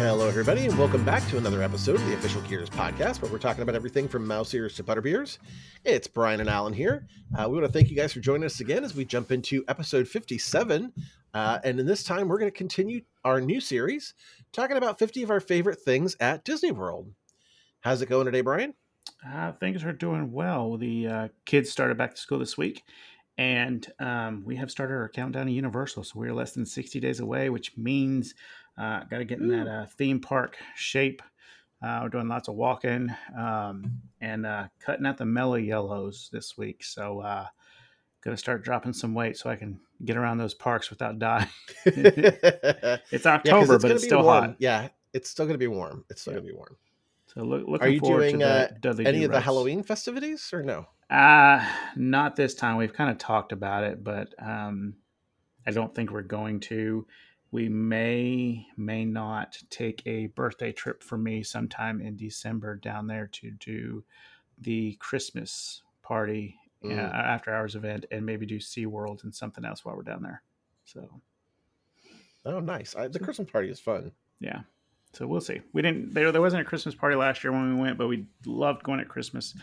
Hello, everybody, and welcome back to another episode of the Official Gears podcast, where we're talking about everything from mouse ears to butterbeers. It's Brian and Alan here. Uh, we want to thank you guys for joining us again as we jump into episode 57. Uh, and in this time, we're going to continue our new series, talking about 50 of our favorite things at Disney World. How's it going today, Brian? Uh, things are doing well. The uh, kids started back to school this week, and um, we have started our countdown to Universal. So we're less than 60 days away, which means uh, got to get in that uh, theme park shape. Uh, we're doing lots of walking um, and uh, cutting out the mellow yellows this week. So, uh, going to start dropping some weight so I can get around those parks without dying. it's October, Yeah, 'cause but it's still warm. hot. Yeah, it's still going to be warm. It's still Yeah. going to be warm. So, look, looking Are you forward doing to uh, the any of the. Halloween festivities or no? Uh, not this time. We've kind of talked about it, but um, I don't think we're going to. We may, may not take a birthday trip for me sometime in December down there to do the Christmas party uh, Mm. after hours event and maybe do SeaWorld and something else while we're down there. So, Oh, nice. I, the Christmas party is fun. yeah. So we'll see. We didn't. There, there wasn't a Christmas party last year when we went, but we loved going at Christmas.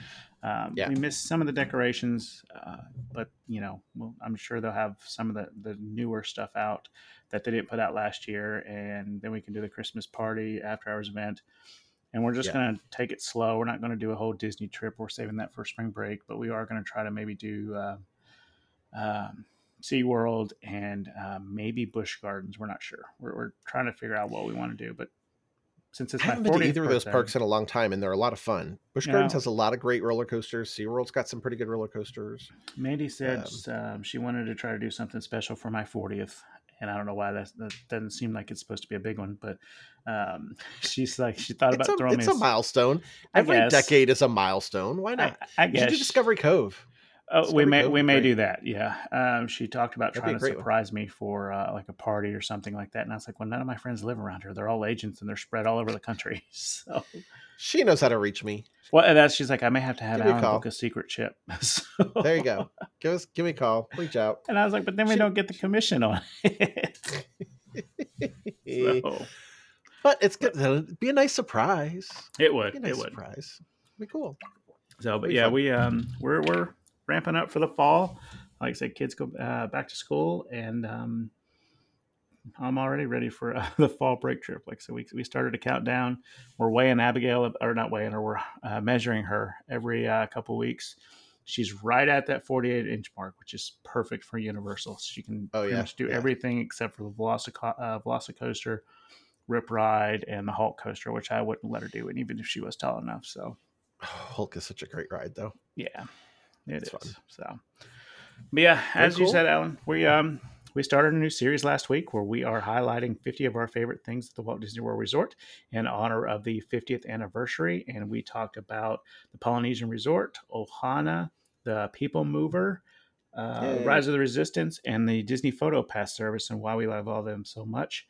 Um, Yeah. We missed some of the decorations, uh, but you know, well, I'm sure they'll have some of the the newer stuff out that they didn't put out last year, and then we can do the Christmas party after hours event. And we're just Yeah. going to take it slow. We're not going to do a whole Disney trip. We're saving that for spring break, but we are going to try to maybe do uh, um, SeaWorld and uh, maybe Busch Gardens. We're not sure. We're, we're trying to figure out what we want to do, but since it's I haven't been to 40th either of those parks in a long time, and they're a lot of fun. Busch Gardens Yeah. has a lot of great roller coasters. SeaWorld's got some pretty good roller coasters. Mandy said um, she wanted to try to do something special for my 40th. And I don't know why that, that doesn't seem like it's supposed to be a big one, but um, she's like, she thought It's, about a, throwing it's a s- milestone. I Every decade is a milestone. Why I, not? I You should guess. do Discovery Cove. Oh, we may we may do that. Yeah. Um, she talked about That'd trying to great one. surprise me for uh, like a party or something like that, and I was like, "Well, none of my friends live around here. They're all agents and they're spread all over the country." So, She knows how to reach me. well, and that's she's like, "I may have to have Give me a Alan book a secret chip." So- There you go. give us, give me a call. Reach out. And I was like, "But then we She- don't get the commission on it." so, But it's good. It'd be a nice surprise. it would. Be a nice it would. surprise. Be cool. So, but yeah, fun. we um we're we're ramping up for the fall. Like I said, kids go uh, back to school, and um, I'm already ready for uh, the fall break trip. Like so, we we started a countdown. We're weighing Abigail, or not weighing her. We're uh, measuring her every uh, couple weeks. She's right at that 48 inch mark, which is perfect for Universal. She can Oh, pretty yeah, much do yeah. everything except for the Velocico- uh, Velocicoaster, Rip Ride, and the Hulk coaster, which I wouldn't let her do, and even if she was tall enough. So Hulk is such a great ride, though. yeah, it is. It's fun. So, but yeah, Very as you said, Alan, we um we started a new series last week where we are highlighting 50 of our favorite things at the Walt Disney World Resort in honor of the 50th anniversary, and we talked about the Polynesian Resort, Ohana, the People Mover. Uh. Rise of the Resistance and the Disney Photo Pass service, and why we love all of them so much.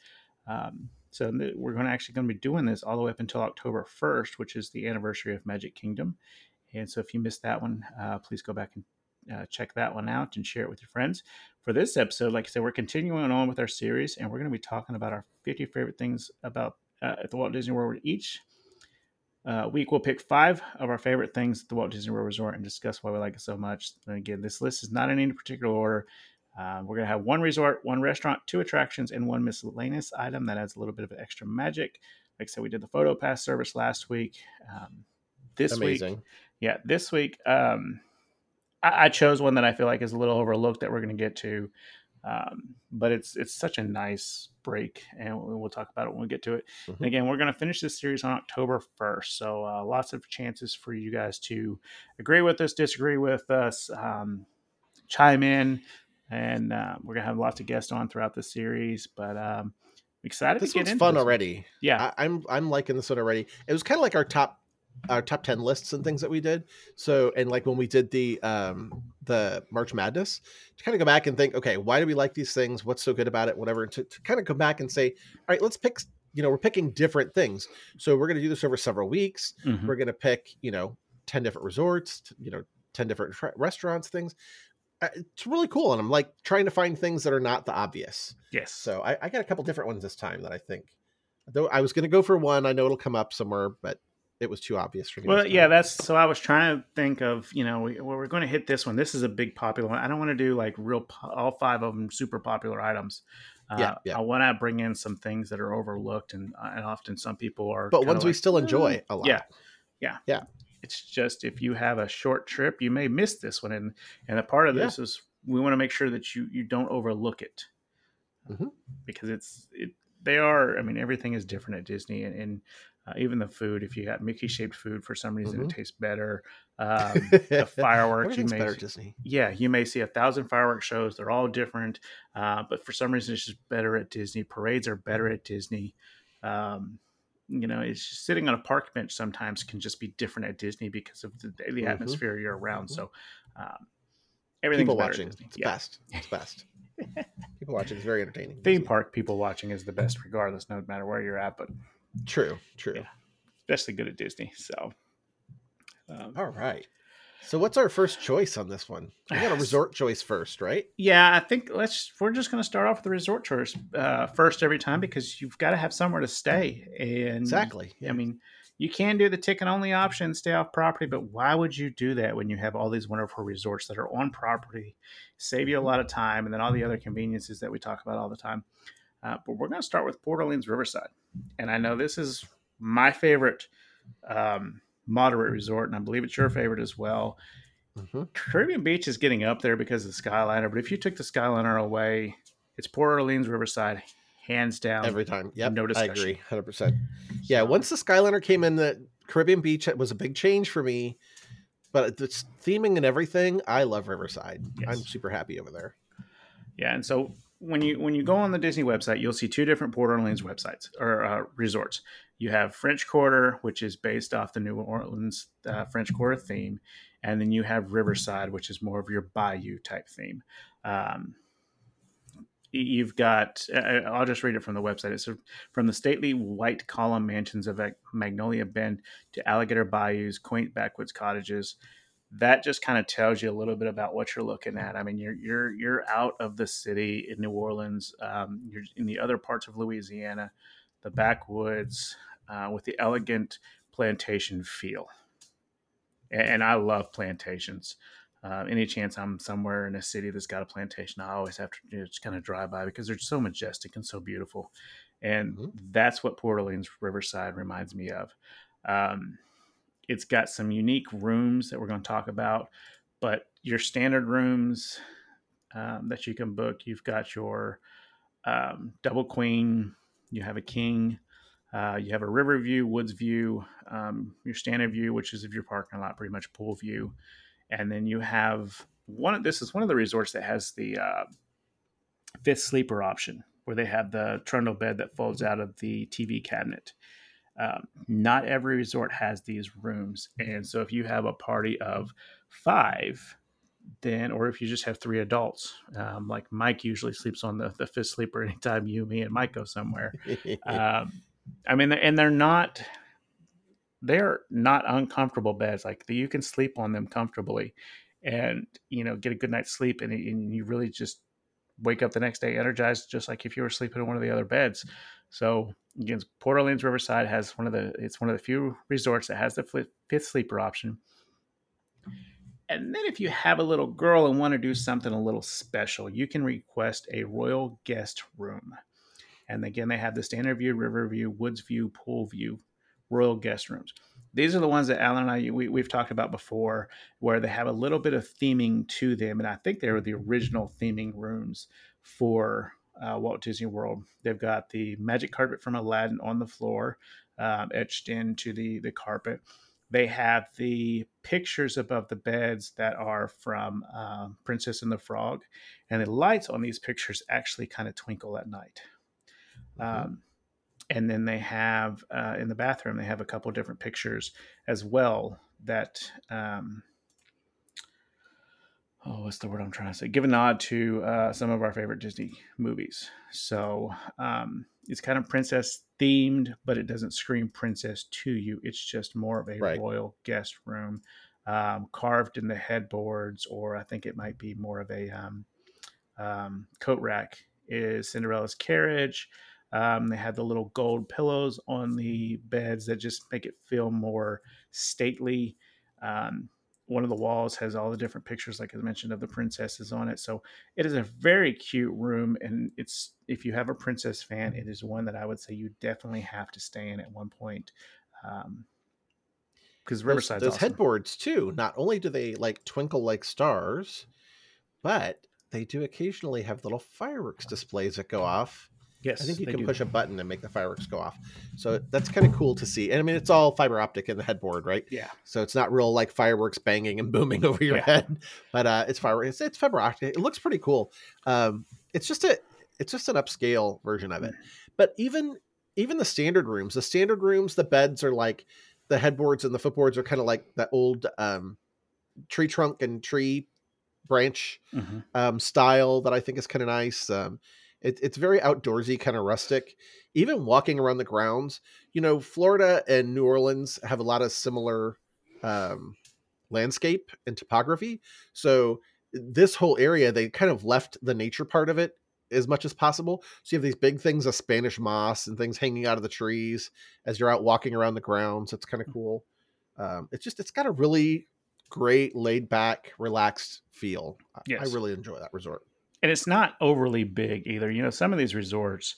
Um, so we're going to actually going to be doing this all the way up until October 1st, which is the anniversary of Magic Kingdom. And so if you missed that one, uh, please go back and uh, check that one out and share it with your friends. For this episode, like I said, we're continuing on with our series, and we're going to be talking about our 50 favorite things about uh, at the Walt Disney World. Each uh, week, we'll pick five of our favorite things at the Walt Disney World Resort and discuss why we like it so much. And again, this list is not in any particular order. Uh, we're going to have one resort, one restaurant, two attractions, and one miscellaneous item that adds a little bit of extra magic. Like I said, we did the photo pass service last week. Um, this week, Amazing. Yeah, this week um, I, I chose one that I feel like is a little overlooked that we're going to get to, um, but it's it's such a nice break, and we- we'll talk about it when we get to it. Mhm. And again, we're going to finish this series on October first, so uh, lots of chances for you guys to agree with us, disagree with us, um, chime in, and uh, we're going to have lots of guests on throughout the series. But um, excited This to get one's into fun this one. already. Yeah, I, I'm I'm liking this one already. It was kind of like our top our top 10 lists and things that we did. So and like when we did the um the March Madness, to kind of go back and think, okay, why do we like these things? What's so good about it? Whatever. To, to kind of go back and say, all right, let's pick you know, we're picking different things. So we're gonna do this over several weeks. Mhm. We're gonna pick, you know, 10 different resorts, you know, 10 different tra- restaurants, things. It's really cool. And I'm like trying to find things that are not the obvious. yes. So I, I got a couple different ones this time that I think Though I was going to go for one. I know it'll come up somewhere, but it was too obvious for me. Well, yeah, that's so. I was trying to think of you know we, well, we're going to hit this one. This is a big popular one. I don't want to do like real all five of them super popular items. Uh, yeah, yeah. I want to bring in some things that are overlooked and and often some people are. But ones like, we still enjoy a lot. Yeah, yeah, yeah. It's just if you have a short trip, you may miss this one, and and a part of yeah. this is we want to make sure that you you don't overlook it mm-hmm. because it's it they are. I mean, everything is different at Disney, and, and uh, even the food. If you got Mickey shaped food, for some reason mm-hmm. it tastes better. Um, the fireworks, you may better Disney. Yeah, you may see a thousand fireworks shows. They're all different, uh, but for some reason it's just better at Disney. Parades are better at Disney. Um, you know, it's just sitting on a park bench sometimes can just be different at Disney because of the, the mm-hmm. atmosphere you're around. Mm-hmm. So um, everything's people watching. It's yeah. best. It's best. people watching is very entertaining. Theme park people watching is the best, regardless, no matter where you're at. But true, true, yeah, especially good at Disney. So, um, all right. So, what's our first choice on this one? We got a resort choice first, right? Yeah, I think let's. We're just going to start off with the resort choice uh, first every time because you've got to have somewhere to stay. And exactly, yeah. I mean, you can do the ticket only option, stay off property, but why would you do that when you have all these wonderful resorts that are on property, save you a lot of time, and then all the other conveniences that we talk about all the time? Uh, but we're going to start with Port Orleans Riverside, and I know this is my favorite um, moderate resort, and I believe it's your favorite as well. Mm-hmm. Caribbean Beach is getting up there because of the Skyliner, but if you took the Skyliner away, it's Port Orleans Riverside, hands down. Every time. Yep. No discussion. I agree. 100%. Yeah. Once the Skyliner came in, the Caribbean Beach was a big change for me. But the theming and everything, I love Riverside. Yes. I'm super happy over there. Yeah. And so when you when you go on the Disney website, you'll see two different Port Orleans websites or uh, resorts. You have French Quarter, which is based off the New Orleans uh, French Quarter theme, and then you have Riverside, which is more of your Bayou type theme. Um, you've got i'll just read it from the website it's from the stately white column mansions of magnolia bend to alligator bayous quaint backwoods cottages that just kind of tells you a little bit about what you're looking at i mean you're you're you're out of the city in new orleans um, you're in the other parts of louisiana the backwoods uh, with the elegant plantation feel and, and i love plantations uh, any chance I'm somewhere in a city that's got a plantation, I always have to you know, just kind of drive by because they're so majestic and so beautiful. And mm-hmm. that's what Port Orleans Riverside reminds me of. Um, it's got some unique rooms that we're going to talk about, but your standard rooms um, that you can book, you've got your um, double queen, you have a king, uh, you have a river view, woods view, um, your standard view, which is of your parking a lot, pretty much pool view and then you have one. This is one of the resorts that has the uh, fifth sleeper option, where they have the trundle bed that folds out of the TV cabinet. Um, not every resort has these rooms, and so if you have a party of five, then or if you just have three adults, um, like Mike usually sleeps on the, the fifth sleeper anytime you, me, and Mike go somewhere. um, I mean, and they're not they're not uncomfortable beds. Like you can sleep on them comfortably, and you know get a good night's sleep, and, and you really just wake up the next day energized, just like if you were sleeping in one of the other beds. So again, Port Orleans Riverside has one of the it's one of the few resorts that has the fifth sleeper option. And then if you have a little girl and want to do something a little special, you can request a royal guest room. And again, they have the standard view, river view, woods view, pool view royal guest rooms. These are the ones that Alan and I we, we've talked about before, where they have a little bit of theming to them, and I think they were the original theming rooms for uh, Walt Disney World. They've got the magic carpet from Aladdin on the floor, um, etched into the the carpet. They have the pictures above the beds that are from uh, Princess and the Frog, and the lights on these pictures actually kind of twinkle at night. Mm-hmm. Um, and then they have uh, in the bathroom they have a couple different pictures as well that um, oh what's the word i'm trying to say give a nod to uh, some of our favorite disney movies so um, it's kind of princess themed but it doesn't scream princess to you it's just more of a right. royal guest room um, carved in the headboards or i think it might be more of a um, um, coat rack is cinderella's carriage Um, they have the little gold pillows on the beds that just make it feel more stately. Um, one of the walls has all the different pictures, like I mentioned, of the princesses on it. So it is a very cute room, and it's if you have a princess fan, it is one that I would say you definitely have to stay in at one point. Um, because Riverside those, those awesome. headboards too. Not only do they like twinkle like stars, but they do occasionally have little fireworks displays that go off. Yes, I think you can do. push a button and make the fireworks go off. So that's kind of cool to see. And I mean, it's all fiber optic in the headboard, right? Yeah, So it's not real like fireworks banging and booming over your Yeah. head, but uh, it's fiber. It's, it's fiber optic. It looks pretty cool. Um, it's just a it's just an upscale version of it. But even even the standard rooms, the standard rooms, the beds are like the headboards and the footboards are kind of like that old um, tree trunk and tree branch Mhm. um, style that I think is kind of nice. Um, it, it's very outdoorsy, kind of rustic. Even walking around the grounds, you know, Florida and New Orleans have a lot of similar um, landscape and topography. So this whole area, they kind of left the nature part of it as much as possible. So you have these big things of Spanish moss and things hanging out of the trees as you're out walking around the grounds. It's kind of cool. Um, it's just it's got a really great laid back, relaxed feel. I- Yes. I really enjoy that resort. And it's not overly big either. You know, some of these resorts,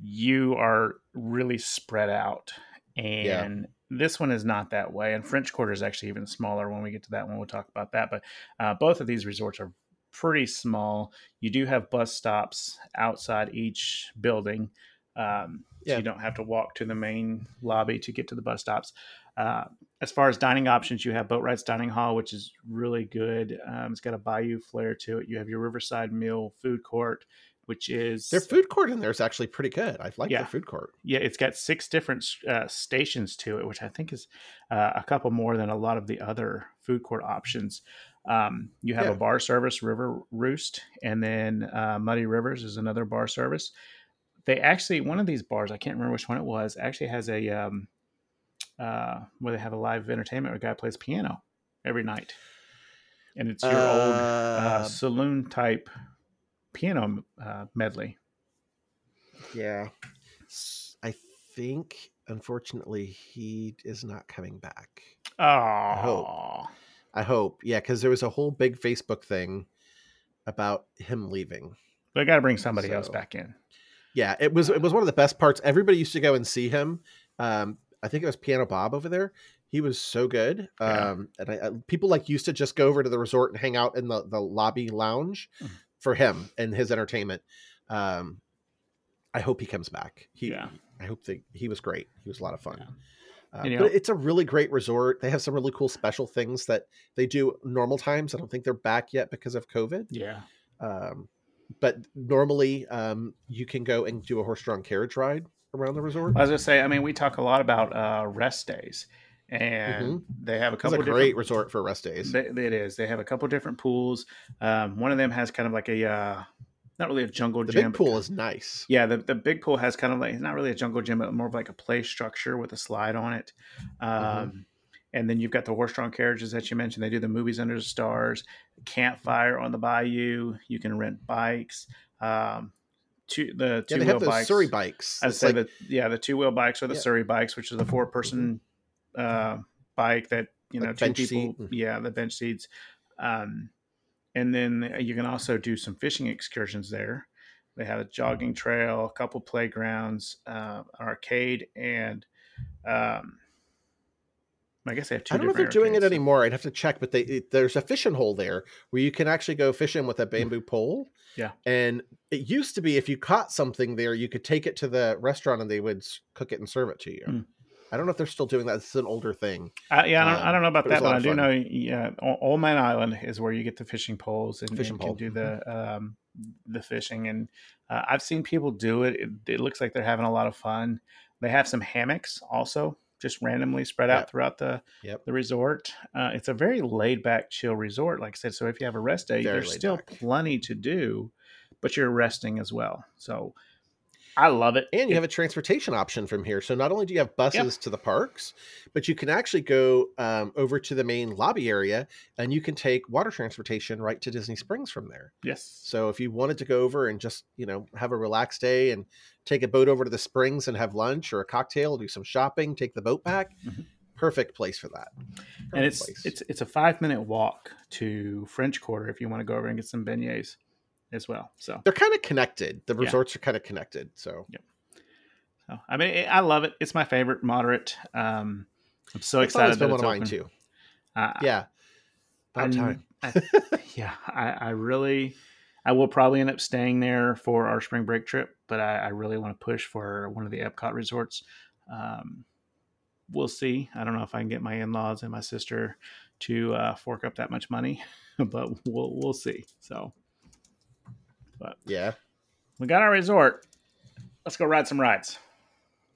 you are really spread out, and this one is not that way. And French Quarter is actually even smaller. When we get to that one, we'll talk about that. But uh, both of these resorts are pretty small. You do have bus stops outside each building. Um, so Yeah. you don't have to walk to the main lobby to get to the bus stops. Uh, as far as dining options, you have Boatwright's Dining Hall, which is really good. Um, it's got a bayou flair to it. You have your Riverside Mill food court, which is Their food court in there is actually pretty good. I like Yeah. their food court. yeah, it's got six different uh, stations to it, which I think is uh, a couple more than a lot of the other food court options. Um, you have Yeah. a bar service, River Roost, and then uh, Muddy Rivers is another bar service. They actually one of these bars, I can't remember which one it was, actually has a um, uh, where they have a live entertainment where a guy plays piano every night, and it's your old uh, Uh, saloon type piano uh, medley. yeah. I think, unfortunately, he is not coming back. Oh, hope. I hope. Yeah, because there was a whole big Facebook thing about him leaving. they got to bring somebody else back in. Yeah, it was it was one of the best parts. Everybody used to go and see him. Um, I think it was Piano Bob over there. He was so good. Yeah. Um, and I, I, people like used to just go over to the resort and hang out in the the lobby lounge Mhm. for him and his entertainment. Um, I hope he comes back. He, Yeah. I hope that he was great. He was a lot of fun. Yeah. Uh, And, you but know- it's a really great resort. They have some really cool special things that they do normal times. I don't think they're back yet because of COVID. Yeah. Um, but normally, um, you can go and do a horse-drawn carriage ride around the resort. As I say, I mean, we talk a lot about uh, rest days, and they have a It's couple a great resort for rest days. They, it is. They have a couple different pools. Um, one of them has kind of like a, uh, not really a jungle The gym. big pool is nice. Yeah, the, the big pool has kind of like it's not really a jungle gym, but more of like a play structure with a slide on it. Um, Mm-hmm. And then you've got the horse-drawn carriages that you mentioned. They do the movies under the stars, campfire on the bayou. You can rent bikes. Um, two the Yeah, two they wheel bikes. Surrey bikes. I'd It's say like, that yeah, the two wheel bikes or the Yeah. Surrey bikes, which is a four person uh, bike that you know Like two people. seat. Yeah, the bench seats. Um, and then you can also do some fishing excursions there. They have a jogging trail, a couple playgrounds, uh, an arcade, and um, I guess they have two. I don't know if they're doing it anymore. I'd have to check, but they it, there's a fishing hole there where you can actually go fishing with a bamboo pole. Yeah. and it used to be if you caught something there, you could take it to the restaurant and they would cook it and serve it to you. Mm. I don't know if they're still doing that. It's an older thing. I, yeah, I don't, I Um, don't know about but that, but I do fun. know. Yeah, Old Man Island is where you get the fishing poles and, Fishing and pole. Mm-hmm. can do the um, the fishing. And uh, I've seen people do it. it. It looks like they're having a lot of fun. They have some hammocks also, just randomly spread out Yep. throughout the Yep. the resort. Uh, it's a very laid back, chill resort. Like I said, so if you have a rest day, Very there's still back. plenty to do, but you're resting as well. So I love it. And you have a transportation option from here. So not only do you have buses to the parks, but you can actually go um, over to the main lobby area and you can take water transportation right to Disney Springs from there. yes. So if you wanted to go over and just, you know, have a relaxed day and take a boat over to the springs and have lunch or a cocktail, do some shopping, take the boat back, Mhm. perfect place for that. and it's place. it's it's a five minute walk to French Quarter if you want to go over and get some beignets as well. So, they're kind of connected. The Yeah. resorts are kind of connected. So so I mean, I love it. It's my favorite moderate. Um, I'm so it's excited been that one of mine too. I- Yeah. About I'm- time. I- yeah, I, I really, I will probably end up staying there for our spring break trip, but I, I really want to push for one of the Epcot resorts. Um, we'll see. I don't know if I can get my in-laws and my sister to uh, fork up that much money, but we'll we'll see. So, but Yeah. we got our resort. Let's go ride some rides.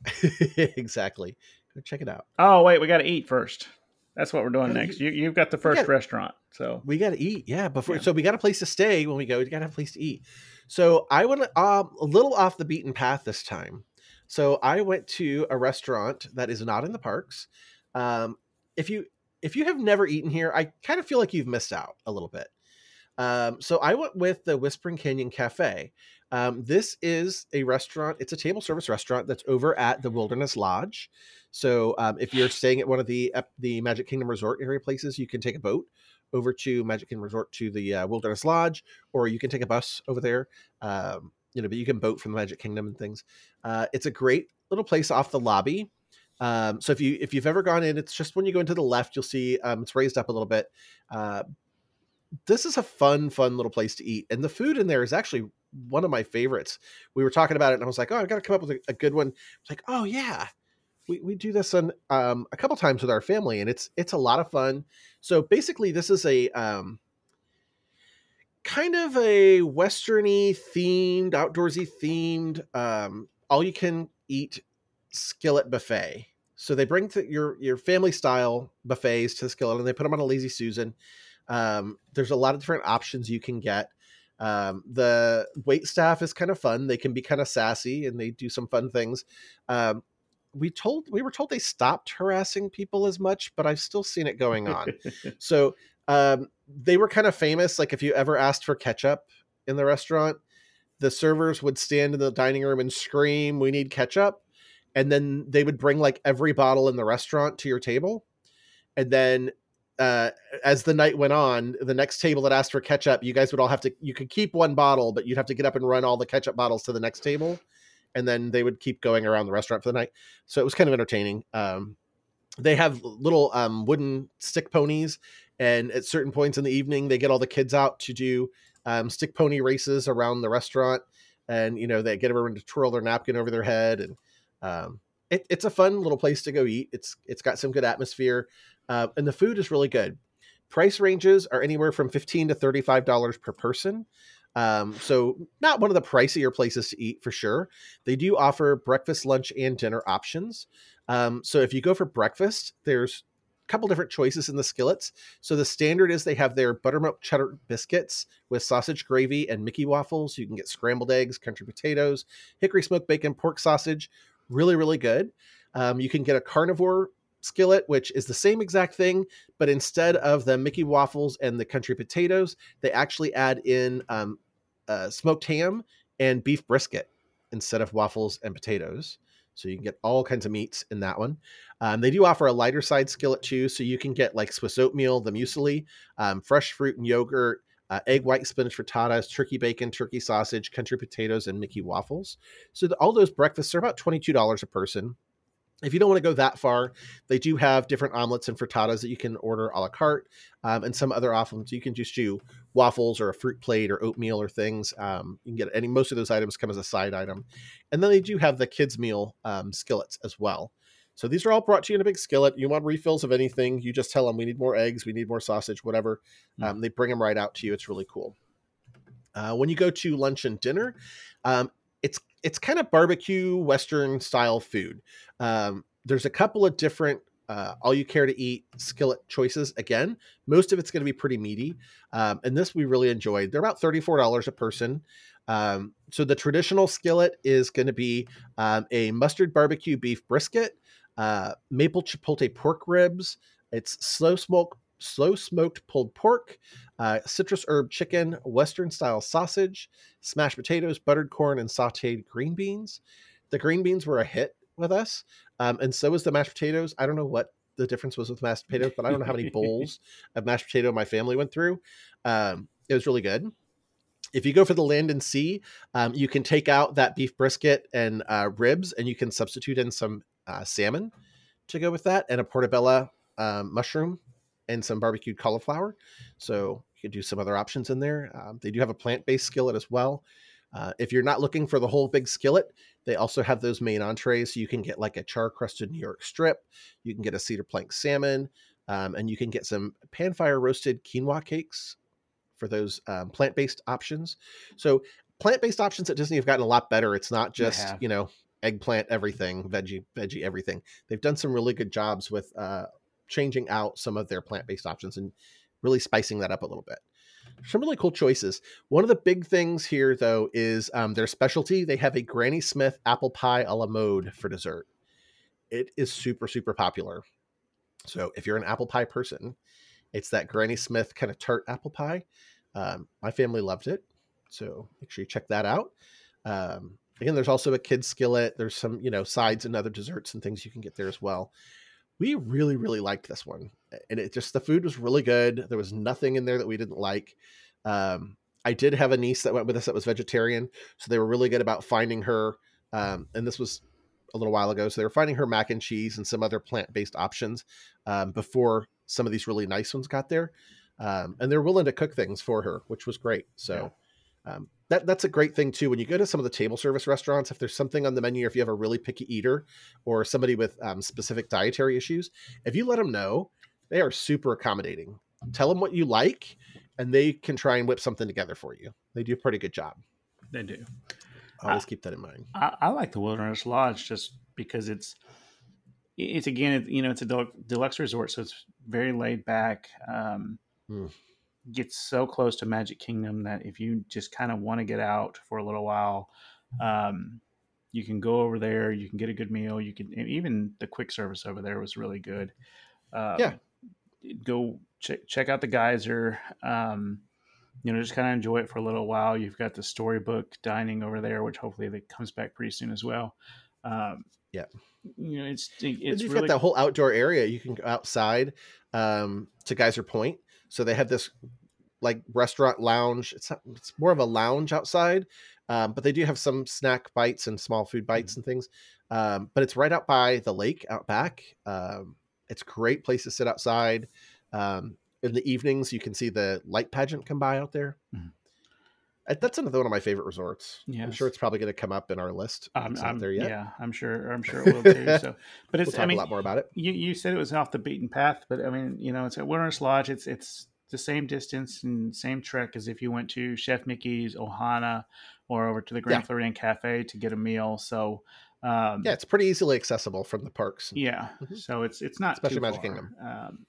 exactly. Go check it out. Oh wait, we got to eat first. That's what we're doing next. You, you've got the first gotta- restaurant, so We got to eat. Yeah. Before, Yeah. so we got a place to stay when we go. We got to have a place to eat. So I went um, a little off the beaten path this time. So I went to a restaurant that is not in the parks. Um, if you if you have never eaten here, I kind of feel like you've missed out a little bit. Um, so I went with the Whispering Canyon Cafe. Um, this is a restaurant. It's a table service restaurant that's over at the Wilderness Lodge. So um, if you're staying at one of the ep- the Magic Kingdom Resort area places, you can take a boat over to Magic Kingdom Resort to the uh, Wilderness Lodge, or you can take a bus over there. Um, you know, but you can boat from the Magic Kingdom and things. Uh, it's a great little place off the lobby. Um, so if you if you've ever gone in, it's just when you go into the left, you'll see um, it's raised up a little bit. Uh, this is a fun, fun little place to eat, and the food in there is actually one of my favorites. We were talking about it, and I was like, "Oh, I've got to come up with a, a good one." It's like, "Oh yeah, we, we do this on um, a couple times with our family, and it's it's a lot of fun." So basically, this is a um, kind of a westerny themed, outdoorsy themed, um, all you can eat skillet buffet. So they bring to your your family style buffets to the skillet, and they put them on a lazy susan. Um, there's a lot of different options you can get. Um, the wait staff is kind of fun. They can be kind of sassy, and they do some fun things. Um, we told we were told they stopped harassing people as much, but I've still seen it going on. So um, they were kind of famous. Like if you ever asked for ketchup in the restaurant, the servers would stand in the dining room and scream, "We need ketchup!" And then they would bring like every bottle in the restaurant to your table. And then uh, as the night went on, the next table that asked for ketchup, you guys would all have to. You could keep one bottle, but you'd have to get up and run all the ketchup bottles to the next table. And then they would keep going around the restaurant for the night. So it was kind of entertaining. Um, they have little um, wooden stick ponies and at certain points in the evening they get all the kids out to do um, stick pony races around the restaurant and you know they get everyone to twirl their napkin over their head and um, it, it's a fun little place to go eat it's it's got some good atmosphere uh, and the food is really good price ranges are anywhere from 15 to 35 dollars per person um, so not one of the pricier places to eat for sure they do offer breakfast lunch and dinner options um, so if you go for breakfast there's a couple different choices in the skillets. So the standard is they have their buttermilk cheddar biscuits with sausage gravy and Mickey waffles. You can get scrambled eggs, country potatoes, hickory smoked bacon, pork sausage. Really, really good. Um, you can get a carnivore skillet, which is the same exact thing, but instead of the Mickey waffles and the country potatoes, they actually add in um, uh, smoked ham and beef brisket instead of waffles and potatoes. So you can get all kinds of meats in that one. Um, they do offer a lighter side skillet too, so you can get like Swiss oatmeal, the muesli, um, fresh fruit and yogurt, uh, egg white spinach frittatas, turkey bacon, turkey sausage, country potatoes, and Mickey waffles. So the, all those breakfasts are about twenty two dollars a person. If you don't want to go that far, they do have different omelets and frittatas that you can order a la carte, um, and some other options. You can just do waffles or a fruit plate or oatmeal or things. Um, you can get any. Most of those items come as a side item, and then they do have the kids meal um, skillets as well. So these are all brought to you in a big skillet. You want refills of anything, you just tell them we need more eggs, we need more sausage, whatever. Mm. Um, they bring them right out to you. It's really cool. Uh, when you go to lunch and dinner, um, it's it's kind of barbecue western style food. Um, there's a couple of different uh, all you care to eat skillet choices. Again, most of it's going to be pretty meaty, um, and this we really enjoyed. They're about thirty four dollars a person. Um, so the traditional skillet is going to be um, a mustard barbecue beef brisket, uh, maple chipotle pork ribs. It's slow smoke, slow smoked pulled pork, uh, citrus herb chicken, Western style sausage, smashed potatoes, buttered corn, and sautéed green beans. The green beans were a hit with us, um, and so was the mashed potatoes. I don't know what the difference was with mashed potatoes, but I don't know how many bowls of mashed potato my family went through. Um, it was really good. If you go for the land and sea, um, you can take out that beef brisket and uh, ribs, and you can substitute in some uh, salmon to go with that, and a portobello um, mushroom and some barbecued cauliflower. So you could do some other options in there. Um, they do have a plant-based skillet as well. Uh, if you're not looking for the whole big skillet, they also have those main entrees. So you can get like a char crusted New York strip, you can get a cedar plank salmon, um, and you can get some pan fire roasted quinoa cakes for those um, plant based options. So plant based options at Disney have gotten a lot better. It's not just you know eggplant everything, veggie veggie everything. They've done some really good jobs with uh, changing out some of their plant based options and really spicing that up a little bit some really cool choices. One of the big things here, though, is um, their specialty. They have a Granny Smith apple pie a la mode for dessert. It is super, super popular. So if you're an apple pie person, it's that Granny Smith kind of tart apple pie. Um, my family loved it. So make sure you check that out. Um, again, there's also a kid skillet. There's some, you know, sides and other desserts and things you can get there as well we really really liked this one and it just the food was really good there was nothing in there that we didn't like um, i did have a niece that went with us that was vegetarian so they were really good about finding her um, and this was a little while ago so they were finding her mac and cheese and some other plant-based options um, before some of these really nice ones got there um, and they're willing to cook things for her which was great so yeah. Um, that that's a great thing too. When you go to some of the table service restaurants, if there's something on the menu, if you have a really picky eater or somebody with um, specific dietary issues, if you let them know, they are super accommodating. Tell them what you like, and they can try and whip something together for you. They do a pretty good job. They do. Always keep that in mind. I, I, like the Wilderness Lodge just because it's it's again you know it's a deluxe resort, so it's very laid back. Um, mm gets so close to Magic Kingdom that if you just kind of want to get out for a little while, um, you can go over there. You can get a good meal. You can even the quick service over there was really good. Um, yeah, go check check out the geyser. Um, you know, just kind of enjoy it for a little while. You've got the storybook dining over there, which hopefully that comes back pretty soon as well. Um, yeah, you know, it's it's you've really... got that whole outdoor area. You can go outside um, to Geyser Point so they have this like restaurant lounge. It's not, it's more of a lounge outside, um, but they do have some snack bites and small food bites mm-hmm. and things. Um, but it's right out by the lake out back. Um, it's a great place to sit outside. Um, in the evenings, you can see the light pageant come by out there. Mm-hmm. That's another one of my favorite resorts. Yeah, I'm sure it's probably going to come up in our list. Um, it's not there yet. Yeah, I'm sure. I'm sure it will too. So, but it's. We'll I mean, a lot more about it. You you said it was off the beaten path, but I mean, you know, it's at Wilderness Lodge. It's it's the same distance and same trek as if you went to Chef Mickey's, Ohana, or over to the Grand yeah. Floridian Cafe to get a meal. So. Um, yeah, it's pretty easily accessible from the parks. Yeah, mm-hmm. so it's it's not especially Magic far. Kingdom. Um,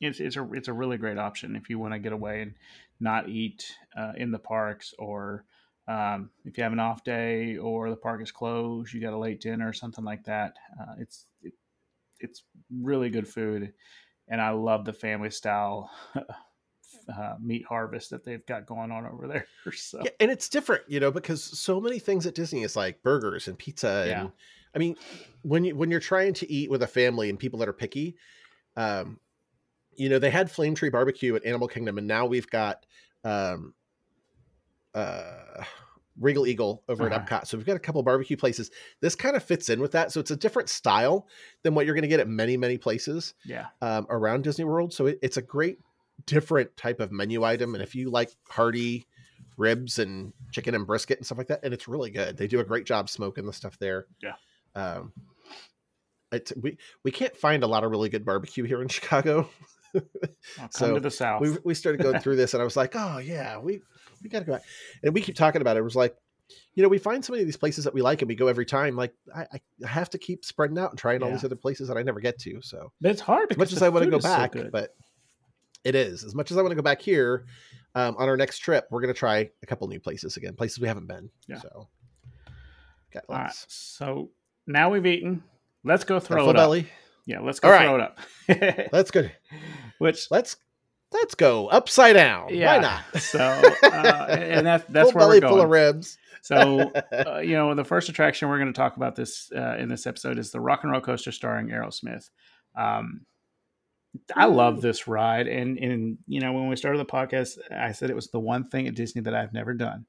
it's it's a it's a really great option if you want to get away and not eat uh, in the parks or um, if you have an off day or the park is closed, you got a late dinner or something like that. Uh, it's it, it's really good food, and I love the family style uh, meat harvest that they've got going on over there. So. Yeah, and it's different, you know, because so many things at Disney is like burgers and pizza. And, yeah. I mean, when you when you're trying to eat with a family and people that are picky, um, you know, they had Flame Tree Barbecue at Animal Kingdom, and now we've got um, uh, Regal Eagle over uh-huh. at Epcot. So we've got a couple barbecue places. This kind of fits in with that. So it's a different style than what you're going to get at many, many places. Yeah. Um, around Disney World. So it, it's a great different type of menu item. And if you like hearty ribs and chicken and brisket and stuff like that, and it's really good. They do a great job smoking the stuff there. Yeah. Um, it's we we can't find a lot of really good barbecue here in Chicago. so to the south. We, we started going through this, and I was like, oh yeah, we we got to go back. And we keep talking about it. It was like you know, we find so many of these places that we like and we go every time. Like I, I have to keep spreading out and trying all these other places that I never get to. So But it's hard as much as I want to go is so back, but it is as much as I want to go back here. Um, on our next trip, we're gonna try a couple new places again, places we haven't been. Yeah. So got All right. lots. So now we've eaten. Let's go Got a throw it up. belly. Yeah, let's go All throw it up. That's good. Which Let's let's go upside down. yeah. Why not? So uh, and that's that's full where belly we're going. full of ribs. So uh, you know, the first attraction we're going to talk about this uh, in this episode is the Rock and Roll Coaster starring Aerosmith. Um, I love this ride, and and you know, when we started the podcast, I said it was the one thing at Disney that I've never done,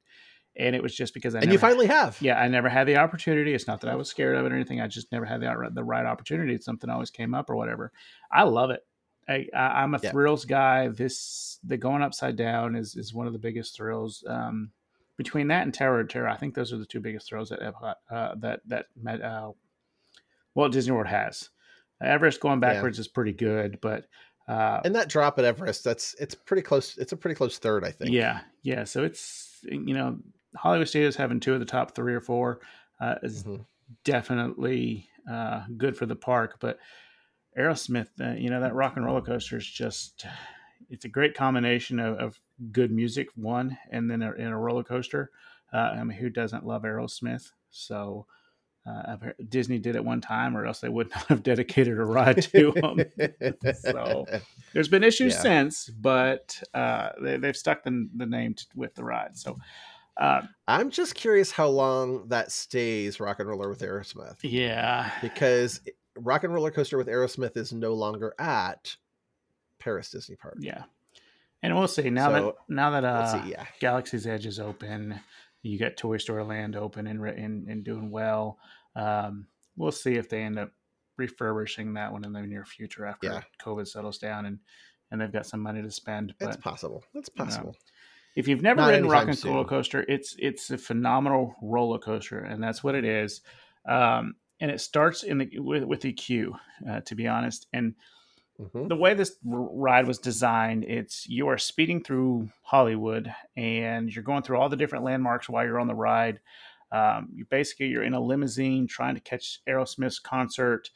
and it was just because I and never, you finally have. yeah, I never had the opportunity. It's not that I was scared of it or anything. I just never had the the right opportunity. It's something always came up or whatever. I love it. I, I, I'm a Yeah. thrills guy. This the going upside down is is one of the biggest thrills. Um, between that and Tower of Terror, I think those are the two biggest thrills that Epcot, uh, that that met, uh, Walt Disney World has. Everest going Yeah. backwards is pretty good, but uh, And that drop at Everest, that's it's pretty close. It's a pretty close third, I think. yeah, yeah. So it's you know Hollywood Studios having two of the top three or four uh, is Mhm. definitely uh, good for the park. But Aerosmith, uh, you know, that rock and roller coaster is just, it's a great combination of, of good music, one, and then a, in a roller coaster. Uh, I mean, who doesn't love Aerosmith? So uh, Disney did it one time, or else they would not have dedicated a ride to them. So- There's been issues Yeah. since, but uh, they, they've stuck the, the name t- with the ride. So, uh, I'm just curious how long that stays Rock and Roller with Aerosmith yeah, because Rock and Roller Coaster with Aerosmith is no longer at Paris Disney Park. yeah. And we'll see now that now that uh, see. Yeah. Galaxy's Edge is open. You got Toy Story Land open and and, and doing well. Um, we'll see if they end up refurbishing that one in the near future after Yeah. COVID settles down and and they've got some money to spend. It's possible. It's possible. If you've never Not ridden Rock and Roller. Coaster, it's it's a phenomenal roller coaster, and that's what it is. Um, and it starts in the with, with the queue, uh, to be honest. And Mhm. the way this r- ride was designed, it's you are speeding through Hollywood and you're going through all the different landmarks while you're on the ride. Um, you basically you're in a limousine trying to catch Aerosmith's concert,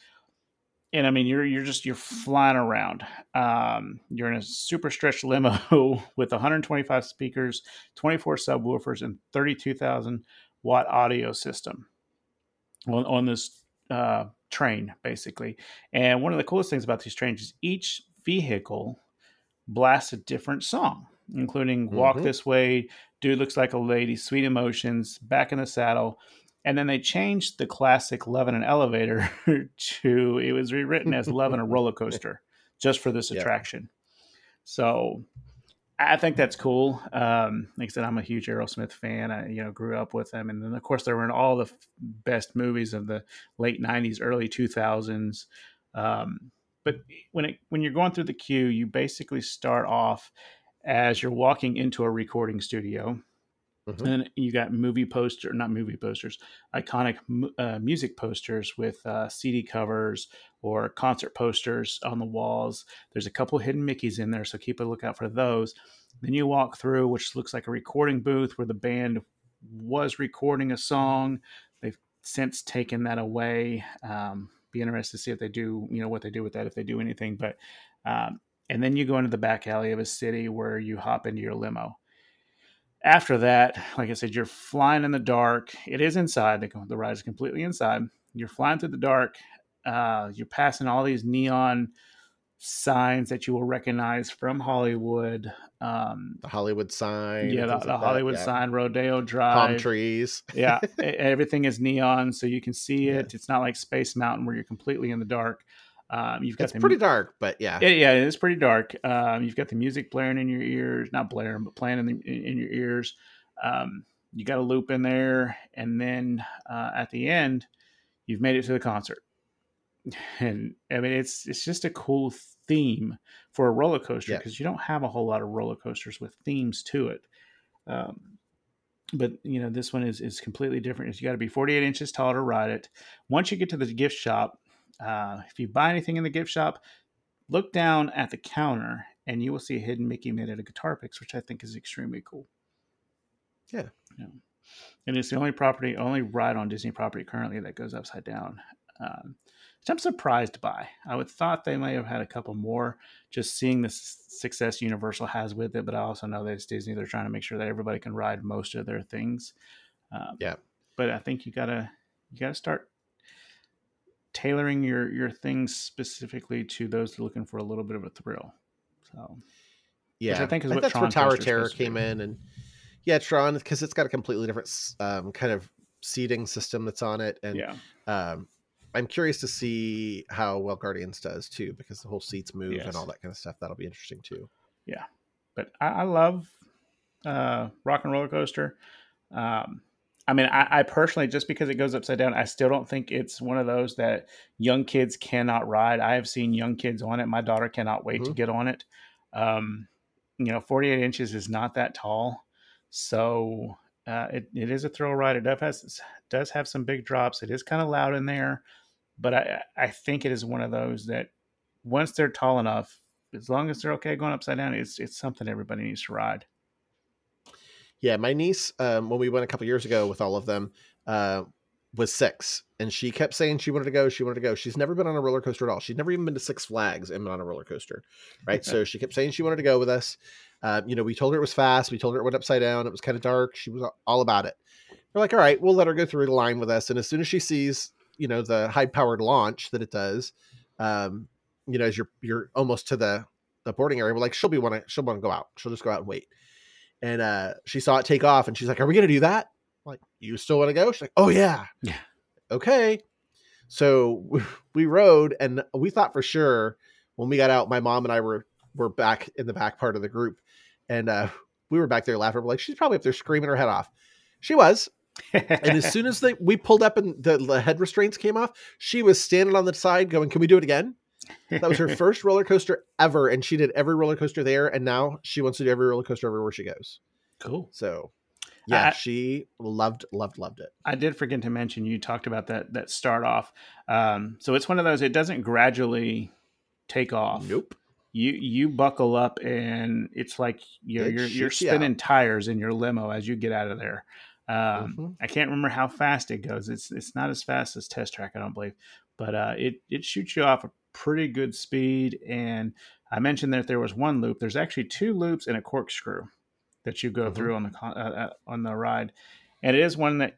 and I mean you're you're just you're flying around. Um, you're in a super stretched limo with 125 speakers, 24 subwoofers, and 32,000 watt audio system on, on this uh, train, basically. And one of the coolest things about these trains is each vehicle blasts a different song, including Walk Mhm. This Way, Dude Looks Like a Lady, Sweet Emotions, Back in the Saddle. And then they changed the classic Love in an Elevator to it was rewritten as Love in a Roller Coaster just for this Yeah. attraction. So I think that's cool. Um, like I said, I'm a huge Aerosmith fan. I, you know, grew up with them, and then of course they were in all the f- best movies of the late '90s, early 2000s. Um, but when it when you're going through the queue, you basically start off as you're walking into a recording studio, Mhm. and then you got movie poster, not movie posters, iconic uh, music posters with uh, CD covers or concert posters on the walls. There's a couple hidden Mickeys in there, so keep a lookout for those. Then you walk through, which looks like a recording booth where the band was recording a song. They've since taken that away. Um, be interested to see if they do, you know, what they do with that, if they do anything. But um, and then you go into the back alley of a city where you hop into your limo. After that, like I said, you're flying in the dark. It is inside. The, the ride is completely inside. You're flying through the dark. Uh, you're passing all these neon signs that you will recognize from Hollywood. Um, The Hollywood sign. yeah, the, the like that, Hollywood yeah. sign, Rodeo Drive. Palm trees. yeah, everything is neon, so you can see Yeah. it. It's not like Space Mountain where you're completely in the dark. Um, you've got It's the pretty dark, but yeah. yeah, yeah, it is pretty dark. Um, you've got the music blaring in your ears, not blaring, but playing in, the, in, your ears. Um, you got a loop in there, and then uh, at the end, you've made it to the concert. And I mean, it's it's just a cool theme for a roller coaster Yeah. because you don't have a whole lot of roller coasters with themes to it. Um, but you know, this one is is completely different. You got to be 48 inches tall to ride it. Once you get to the gift shop, uh, if you buy anything in the gift shop, look down at the counter and you will see a hidden Mickey made out of guitar picks, which I think is extremely cool. Yeah. Yeah. And it's the only property, only ride on Disney property currently that goes upside down. Um, which I'm surprised by. I would thought they may have had a couple more, just seeing the success Universal has with it. But I also know that it's Disney; they're trying to make sure that everybody can ride most of their things. Um, yeah. But I think you gotta you gotta start tailoring your your things specifically to those looking for a little bit of a thrill. So yeah, I think, I think that's Tron where Tower Terror came in, and yeah, Tron because it's got a completely different um, kind of seating system that's on it, and yeah. Um, I'm curious to see how Well Guardians does too, because the whole seats move yes. and all that kind of stuff. That'll be interesting too. Yeah, but I, I love uh, Rock and Roller Coaster. Um, I mean, I, I, personally, just because it goes upside down, I still don't think it's one of those that young kids cannot ride. I have seen young kids on it. My daughter cannot wait mm-hmm. to get on it. Um, you know, 48 inches is not that tall. So uh, it, it is a thrill ride. It does, has, does have some big drops. It is kind of loud in there. But I, I think it is one of those that once they're tall enough, as long as they're okay going upside down, it's, it's something everybody needs to ride. Yeah, my niece, um, when we went a couple years ago with all of them, uh, was six, and she kept saying she wanted to go. She wanted to go. She's never been on a roller coaster at all. She'd never even been to Six Flags and been on a roller coaster, right? so she kept saying she wanted to go with us. Uh, you know, we told her it was fast. We told her it went upside down. It was kind of dark. She was all about it. We're like, all right, we'll let her go through the line with us. And as soon as she sees, you know, the high powered launch that it does, um, you know, as you're you're almost to the the boarding area, we're like, she'll be want to she'll want to go out. She'll just go out and wait and uh, she saw it take off, and she's like, "Are we going to do that?" I'm like, you still want to go? She's like, "Oh yeah, yeah, okay." So we rode, and we thought for sure when we got out, my mom and I were were back in the back part of the group, and uh, we were back there laughing. We're like, she's probably up there screaming her head off. She was. and as soon as they we pulled up and the, the head restraints came off, she was standing on the side going, "Can we do it again?" That was her first roller coaster ever, and she did every roller coaster there, and now she wants to do every roller coaster everywhere she goes. Cool. So, yeah, she loved, loved, loved it. I did forget to mention you talked about that that start off. Um, so it's one of those. It doesn't gradually take off. Nope. You you buckle up and it's like you're it you're, you're spinning you tires in your limo as you get out of there. Um, mm-hmm. I can't remember how fast it goes. It's it's not as fast as Test Track, I don't believe, but uh, it it shoots you off a pretty good speed. And I mentioned that there was one loop. There's actually two loops and a corkscrew that you go mm-hmm. through on the uh, uh, on the ride, and it is one that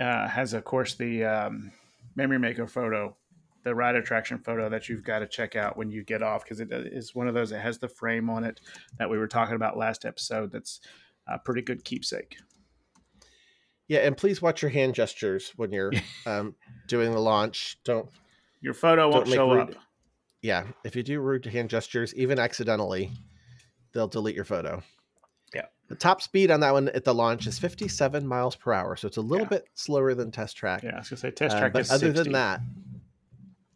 uh, has, of course, the um, memory maker photo, the ride attraction photo that you've got to check out when you get off because it uh, one of those that has the frame on it that we were talking about last episode. That's a pretty good keepsake. Yeah, and please watch your hand gestures when you're um, doing the launch. Don't your photo won't show rude, up yeah, if you do rude hand gestures, even accidentally, they'll delete your photo. Yeah. The top speed on that one at the launch is 57 miles per hour, so it's a little yeah. bit slower than test track. Yeah, I was gonna say test uh, track uh, but other 60. than that,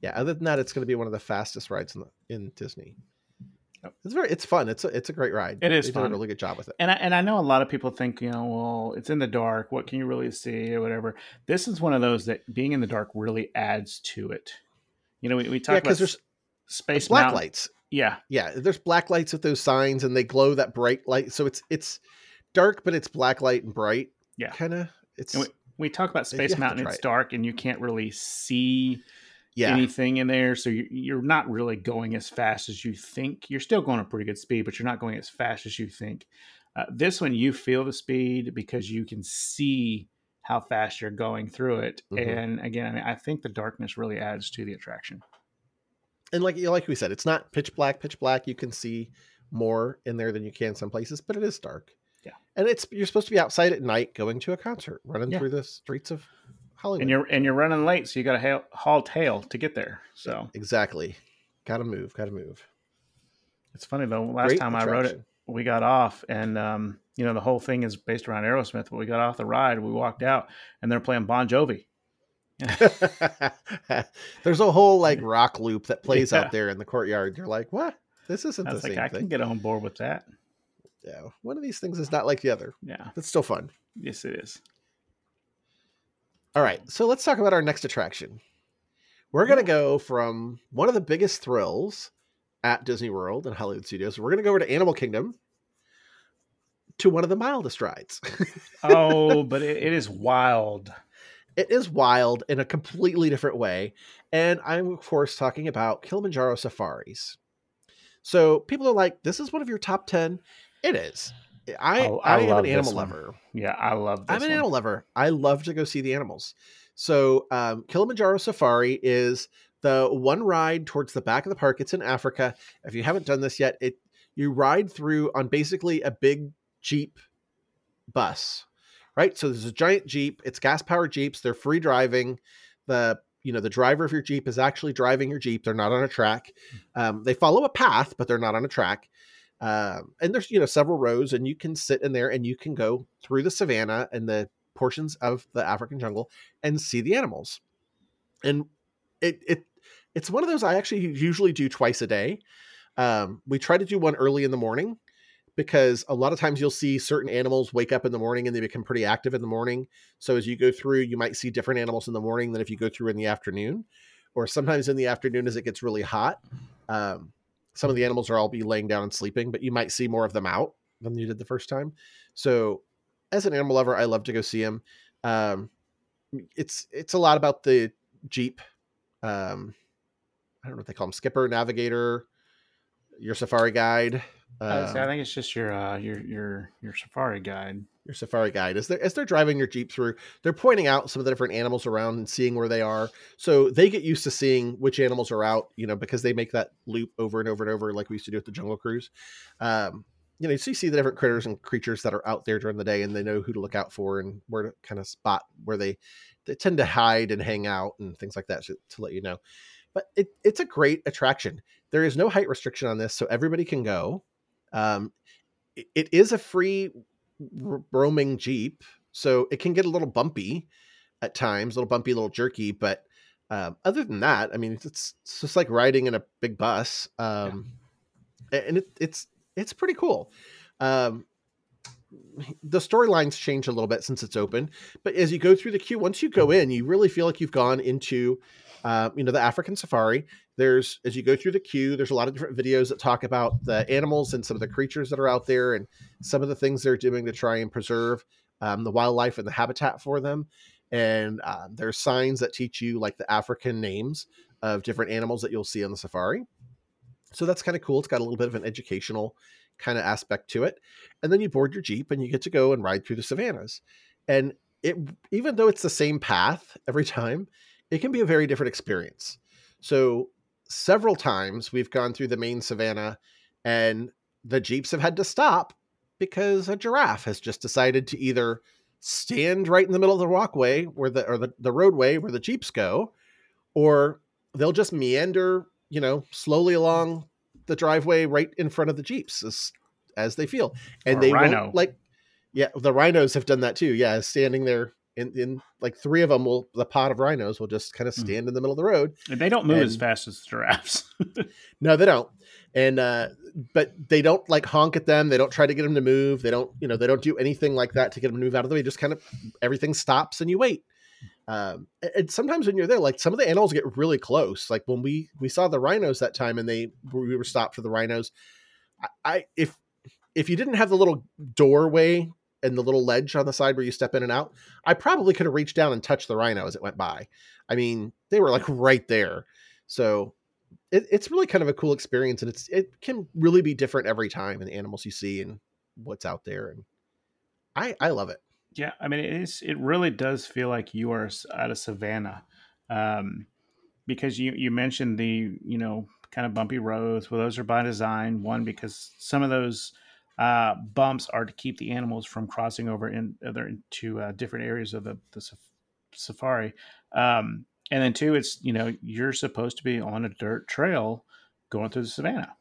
yeah, other than that, it's going to be one of the fastest rides in the, in Disney. Yep. It's very, it's fun. It's a, it's a great ride. It is they fun. Did a really good job with it. And I, and I know a lot of people think, you know, well, it's in the dark. What can you really see or whatever? This is one of those that being in the dark really adds to it. You know, we, we talk yeah, about there's Space black Mountain. lights. Yeah, yeah. There's black lights with those signs, and they glow that bright light. So it's it's dark, but it's black light and bright. Yeah, kind of. It's we, we, talk about Space Mountain. It's it. dark, and you can't really see yeah. anything in there. So you, you're not really going as fast as you think. You're still going a pretty good speed, but you're not going as fast as you think. Uh, this one, you feel the speed because you can see how fast you're going through it. Mm-hmm. And again, I mean, I think the darkness really adds to the attraction and like like we said, it's not pitch black, pitch black. You can see more in there than you can some places, but it is dark. Yeah, and it's you're supposed to be outside at night going to a concert, running yeah. through the streets of Hollywood, and you're and you're running late, so you got to haul, tail to get there. So exactly, got to move, got to move. It's funny though. Last Great time attraction. I rode it, we got off, and um, you know the whole thing is based around Aerosmith. But we got off the ride, we walked out, and they're playing Bon Jovi. There's a whole like rock loop that plays yeah. out there in the courtyard. You're like, what? This isn't the like, same I thing. I can get on board with that. Yeah, one of these things is not like the other. Yeah, it's still fun. Yes, it is. All right, so let's talk about our next attraction. We're gonna go from one of the biggest thrills at Disney World and Hollywood Studios. We're gonna go over to Animal Kingdom to one of the mildest rides. oh, but it, it is wild. It is wild in a completely different way. And I'm, of course, talking about Kilimanjaro safaris. So people are like, this is one of your top 10. It is. I, oh, I, I am an animal lover. Yeah, I love this. I'm an one. animal lover. I love to go see the animals. So um, Kilimanjaro Safari is the one ride towards the back of the park. It's in Africa. If you haven't done this yet, it you ride through on basically a big Jeep bus, right? So there's a giant Jeep. It's gas powered Jeeps. They're free driving. The you know the driver of your Jeep is actually driving your Jeep. They're not on a track. Um, they follow a path, but they're not on a track. Um, and there's you know several rows, and you can sit in there and you can go through the savannah and the portions of the African jungle and see the animals. And it it it's one of those I actually usually do twice a day. Um, we try to do one early in the morning because a lot of times you'll see certain animals wake up in the morning and they become pretty active in the morning. So as you go through, you might see different animals in the morning than if you go through in the afternoon, or sometimes in the afternoon as it gets really hot. Um, some of the animals are all be laying down and sleeping, but you might see more of them out than you did the first time. So as an animal lover, I love to go see them. Um, it's it's a lot about the Jeep. Um, I don't know what they call them, skipper, navigator, your safari guide. Um, I think it's just your uh, your your your safari guide. Your safari guide as they're as they're driving your jeep through, they're pointing out some of the different animals around and seeing where they are. So they get used to seeing which animals are out, you know, because they make that loop over and over and over, like we used to do at the Jungle Cruise. Um, you know, so you see the different critters and creatures that are out there during the day, and they know who to look out for and where to kind of spot where they they tend to hide and hang out and things like that to, to let you know. But it, it's a great attraction. There is no height restriction on this, so everybody can go. Um, it, it is a free roaming Jeep, so it can get a little bumpy at times, a little bumpy, a little jerky. But um, other than that, I mean, it's, it's just like riding in a big bus, um, yeah. and it, it's it's pretty cool. Um, the storylines change a little bit since it's open, but as you go through the queue, once you go in, you really feel like you've gone into, uh, you know, the African safari. There's as you go through the queue, there's a lot of different videos that talk about the animals and some of the creatures that are out there, and some of the things they're doing to try and preserve um, the wildlife and the habitat for them. And uh, there's signs that teach you like the African names of different animals that you'll see on the safari. So that's kind of cool. It's got a little bit of an educational kind of aspect to it. And then you board your Jeep and you get to go and ride through the savannas. And it even though it's the same path every time, it can be a very different experience. So several times we've gone through the main savannah and the Jeeps have had to stop because a giraffe has just decided to either stand right in the middle of the walkway where the or the, the roadway where the Jeeps go, or they'll just meander you know, slowly mm. along the driveway right in front of the Jeeps as, as they feel. And or they rhino. won't like, yeah, the rhinos have done that too. Yeah. Standing there in, in like three of them will, the pod of rhinos will just kind of hmm. stand mm. in the middle of the road. And they don't move and, as fast as giraffes. no, they don't. And, uh, but they don't like honk at them. They don't try to get them to move. They don't, you know, they don't do anything like that to get them to move out of the way. Just kind of everything stops and you wait. Um, and sometimes when you're there, like some of the animals get really close. Like when we we saw the rhinos that time, and they we were stopped for the rhinos. I, I if if you didn't have the little doorway and the little ledge on the side where you step in and out, I probably could have reached down and touched the rhino as it went by. I mean, they were like right there. So it, it's really kind of a cool experience, and it's it can really be different every time in the animals you see and what's out there, and I I love it. Yeah, I mean, it is. It really does feel like you are at a savannah, um, because you you mentioned the you know kind of bumpy roads. Well, those are by design. One because some of those uh, bumps are to keep the animals from crossing over in other into uh, different areas of the, the safari. Um, and then two, it's you know you're supposed to be on a dirt trail going through the savannah,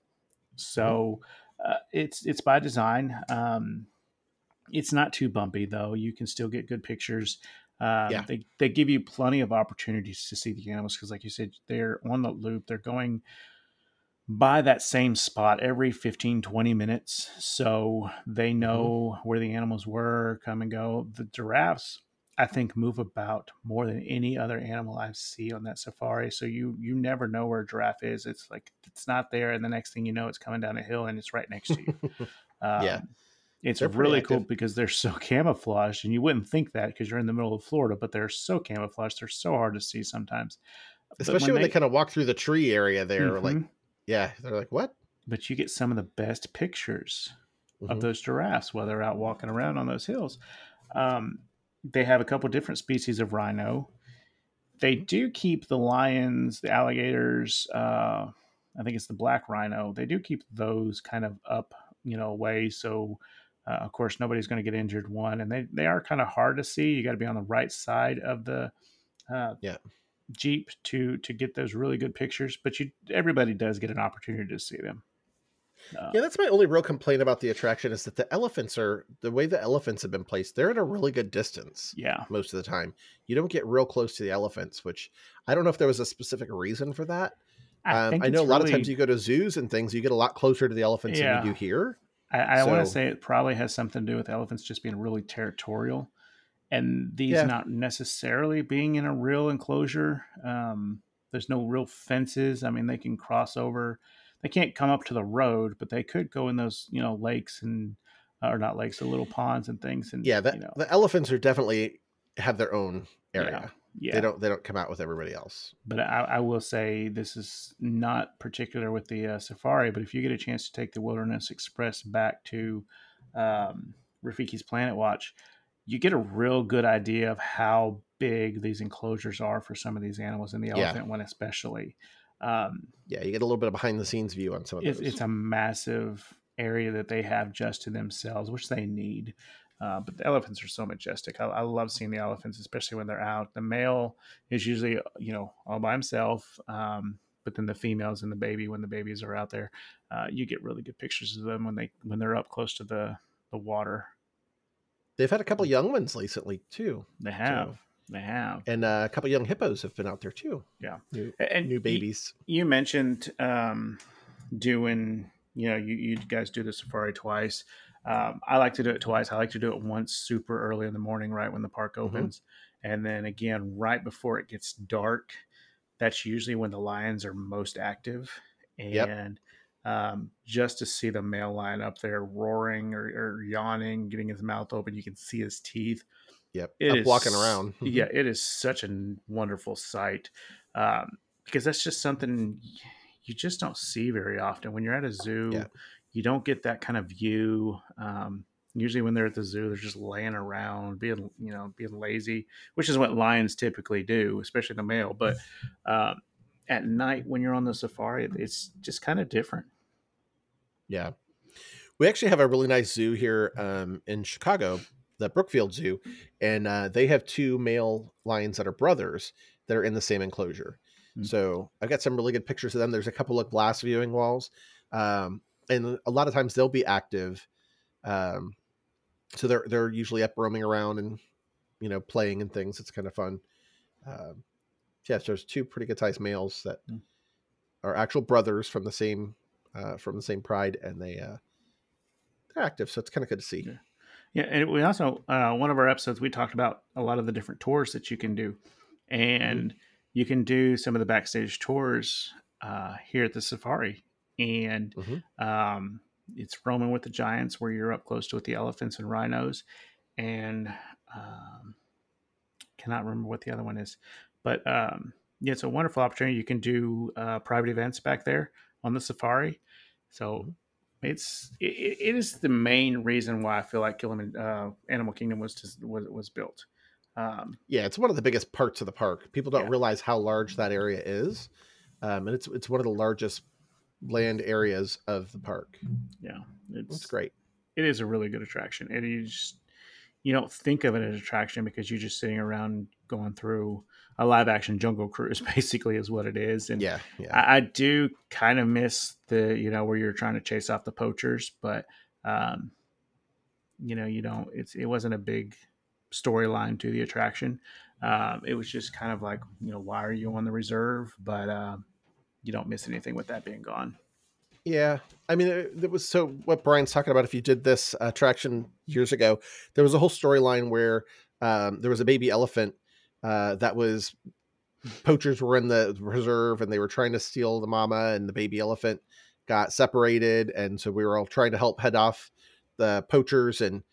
so uh, it's it's by design. Um, it's not too bumpy though. You can still get good pictures. Uh, yeah. They they give you plenty of opportunities to see the animals because, like you said, they're on the loop. They're going by that same spot every 15 20 minutes so they mm-hmm. know mm-hmm. where the animals were come and go the giraffes i think move about more than any other animal i see on that safari so you you never know where a giraffe is it's like it's not there and the next thing you know it's coming down a hill and it's right next to you um, yeah It's They're really cool because they're so camouflaged, and you wouldn't think that because you're in the middle of Florida, but they're so camouflaged. They're so hard to see sometimes. Especially when they, kind of walk through the tree area there. Like, Mhm. yeah, they're like, what? but you get some of the best pictures Mhm. of those giraffes while they're out walking around on those hills. Um, they have a couple different species of rhino. They do keep the lions, the alligators. Uh, I think it's the black rhino. They do keep those kind of up, you know, away. So, uh, of course, nobody's going to get injured. One, and they they are kind of hard to see. You got to be on the right side of the uh, Yeah. jeep to to get those really good pictures. But you, everybody does get an opportunity to see them. Uh, Yeah, that's my only real complaint about the attraction is that the elephants are the way the elephants have been placed. They're at a really good distance yeah. most of the time. You don't get real close to the elephants, which I don't know if there was a specific reason for that. I, Um, I know a lot of times you go to zoos and things, you get a lot closer to the elephants Yeah. than you do here. I, I want to say it probably has something to do with elephants just being really territorial, and these Yeah. not necessarily being in a real enclosure. Um, there's no real fences. I mean, they can cross over. They can't come up to the road, but they could go in those, you know, lakes and or not lakes, the little ponds and things. And Yeah, the, you know, the elephants are definitely have their own area. Yeah. They don't they don't come out with everybody else. but I, I will say this is not particular with the uh, safari. But if you get a chance to take the Wilderness Express back to um, Rafiki's Planet Watch, you get a real good idea of how big these enclosures are for some of these animals, and the Yeah. elephant one especially. Um, Yeah, you get a little bit of behind the scenes view on some of it's, those. it's a massive area that they have just to themselves, which they need. Uh, but the elephants are so majestic. I, I love seeing the elephants, especially when they're out. The male is usually, you know, all by himself. Um, but then the females and the baby, when the babies are out there, uh, you get really good pictures of them when they when they're up close to the the water. They've had a couple young ones recently too, They have, they have. and uh, a couple young hippos have been out there too. Yeah. new, And new babies. you mentioned um, doing you know you, you guys do the safari twice um, i like to do it twice i like to do it once super early in the morning right when the park Mhm. opens and then again right before it gets dark that's usually when the lions are most active Yep. and um, just to see the male lion up there roaring or, or yawning getting his mouth open you can see his teeth Yep, it up is- walking around. Yeah, it is such a wonderful sight um, because that's just something you just don't see very often. When you're at a zoo, Yeah. You don't get that kind of view. Um, usually, when they're at the zoo, they're just laying around, being you know being lazy, which is what lions typically do, especially the male. But um, at night, when you're on the safari, it's just kind of different. Yeah. We actually have a really nice zoo here um, in Chicago, the Brookfield Zoo, and uh, they have two male lions that are brothers that are in the same enclosure. Hmm. So I've got some really good pictures of them. There's a couple of glass viewing walls, um, and a lot of times they'll be active. Um, so they're they're usually up roaming around and you know playing and things. It's kind of fun. Um, yeah, so there's two pretty good sized males that Hmm. are actual brothers from the same uh, from the same pride, and they uh, they're active. So it's kind of good to see. Yeah. Yeah, and we also uh, one of our episodes we talked about a lot of the different tours that you can do, and you can do some of the backstage tours uh, here at the safari, and Mhm. um, it's roaming with the giants where you're up close to with the elephants and rhinos, and um, cannot remember what the other one is, but um, yeah, it's a wonderful opportunity. You can do uh, private events back there on the safari, so Mhm. it's it, it is the main reason why I feel like Kilimanjaro uh, Animal Kingdom was just, was was built. Um, Yeah, it's one of the biggest parts of the park. People don't Yeah. realize how large that area is, um, and it's it's one of the largest land areas of the park. yeah, It's it's great. it is a really good attraction. And you just you don't think of it as an attraction because you're just sitting around going through a live action jungle cruise, basically, is what it is. And Yeah, yeah, I, I do kind of miss the you know where you're trying to chase off the poachers, but um, you know you don't. It's it wasn't a big storyline to the attraction. Um, it was just kind of like you know why are you on the reserve, but um, you don't miss anything with that being gone. yeah. I mean, it, was so what Brian's talking about. If you did this attraction years ago, there was a whole storyline where um, there was a baby elephant uh, that was poachers were in the reserve and they were trying to steal the mama and the baby elephant got separated and so we were all trying to help head off the poachers and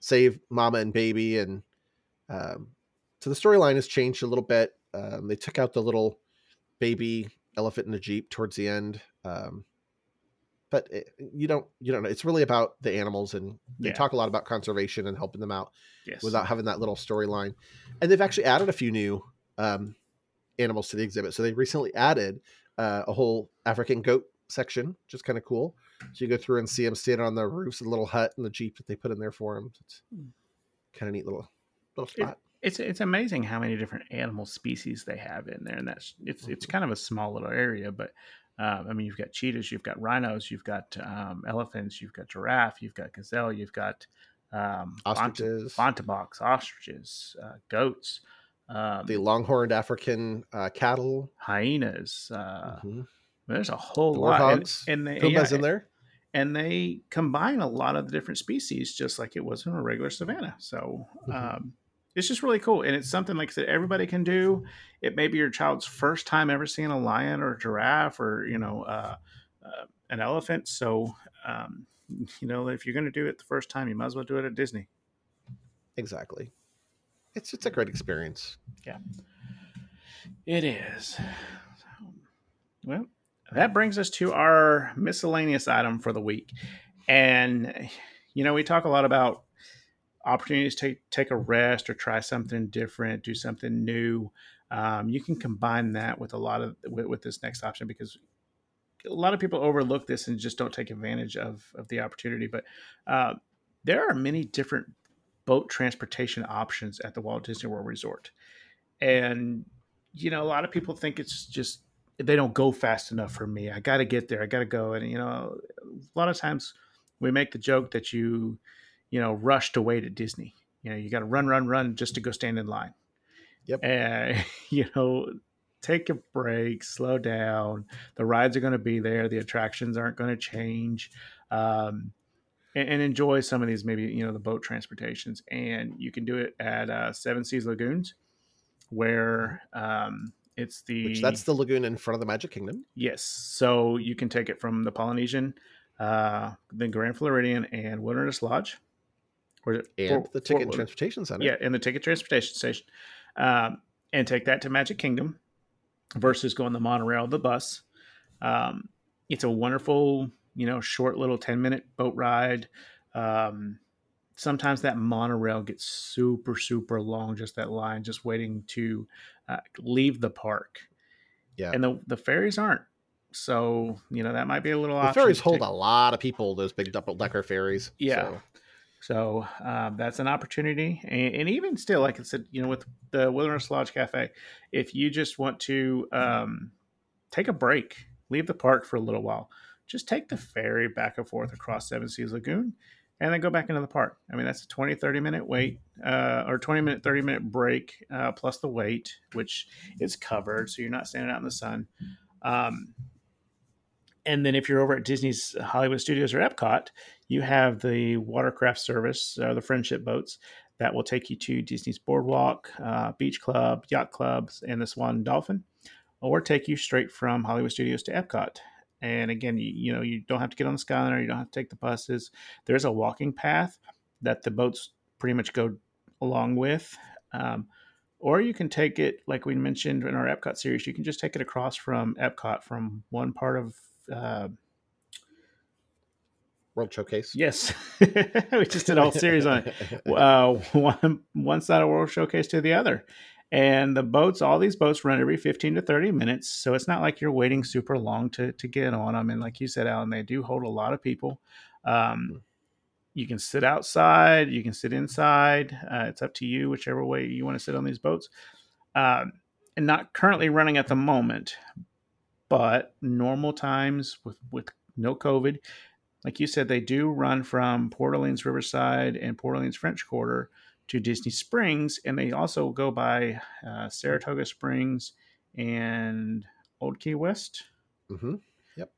save mama and baby and um, so the storyline has changed a little bit um, they took out the little baby elephant in a jeep towards the end um, but it, you don't you don't know it's really about the animals and they Yeah. talk a lot about conservation and helping them out Yes. without having that little storyline and they've actually added a few new um, animals to the exhibit so they recently added uh, a whole african goat section which is kind of cool so you go through and see them standing on the roofs of the little hut and the jeep that they put in there for them it's Hmm. kind of neat little little It- spot it's it's amazing how many different animal species they have in there, and that's it's it's kind of a small little area, but um, I mean you've got cheetahs, you've got rhinos, you've got um, elephants, you've got giraffe, you've got gazelle, you've got um, ostriches bonteboks, ostriches, uh, goats, um, the longhorned african uh, cattle hyenas. Uh, Mhm. There's a whole The lot, and, warthogs. and they yeah, in there and they combine a lot of the different species just like it was in a regular savannah so Mhm. um, it's just really cool and it's something like i said everybody can do it may be your child's first time ever seeing a lion or a giraffe or you know uh, uh, an elephant so um, you know if you're going to do it the first time you might as well do it at disney exactly it's it's a great experience Yeah. It is. So, well, that brings us to our miscellaneous item for the week. And, you know, we talk a lot about opportunities to take, take a rest or try something different, do something new. Um, you can combine that with a lot of with, with this next option because a lot of people overlook this and just don't take advantage of, of the opportunity. But uh, there are many different boat transportation options at the Walt Disney World Resort. And you know, a lot of people think it's just they don't go fast enough for me. I got to get there. I got to go. And you know, a lot of times we make the joke that you, you know, rush to wait at Disney. You know, you got to run, run, run just to go stand in line. Yep. And you know, take a break, slow down. The rides are going to be there. The attractions aren't going to change. Um, and, and enjoy some of these maybe you know the boat transportations and you can do it at uh, seven seas lagoons where um, it's the which that's the lagoon in front of the magic kingdom yes so you can take it from the polynesian uh, the grand floridian and wilderness lodge or and Fort- the ticket transportation center yeah and the ticket transportation station um, and take that to magic kingdom versus going the monorail the bus um, it's a wonderful you know short little 10 minute boat ride um, sometimes that monorail gets super super long just that line just waiting to uh, leave the park Yeah. and the, the ferries aren't so you know that might be a little the ferries hold take. a lot of people those big double decker ferries Yeah. so. So um, that's an opportunity, and, and even still, like I said, you know, with the Wilderness Lodge Cafe, if you just want to um, take a break, leave the park for a little while, just take the ferry back and forth across Seven Seas Lagoon, and then go back into the park. I mean, that's a 20, 30 minute wait, uh, or 20 minute, 30 minute break, uh, plus the wait, which is covered, so you're not standing out in the sun. Um, and then if you're over at Disney's Hollywood Studios or Epcot, you have the watercraft service, uh, the friendship boats that will take you to Disney's Boardwalk, uh, Beach Club, Yacht Clubs, and the Swan Dolphin, or take you straight from Hollywood Studios to Epcot. And again, you, you know, you don't have to get on the Skyliner, you don't have to take the buses. There's a walking path that the boats pretty much go along with. Um, or you can take it, like we mentioned in our Epcot series, you can just take it across from Epcot from one part of uh, world showcase Yes, we just did a whole series on it. Uh, one one side of World Showcase to the other, and the boats. All these boats run every fifteen to thirty minutes, so it's not like you're waiting super long to to get on them. And like you said, Alan, they do hold a lot of people. Um, you can sit outside, you can sit inside. Uh, it's up to you, whichever way you want to sit on these boats. Um, and not currently running at the moment, but normal times with with no COVID, like you said, they do run from Port Orleans Riverside and Port Orleans French Quarter to Disney Springs, and they also go by uh, Saratoga Springs and Old Key West. hmm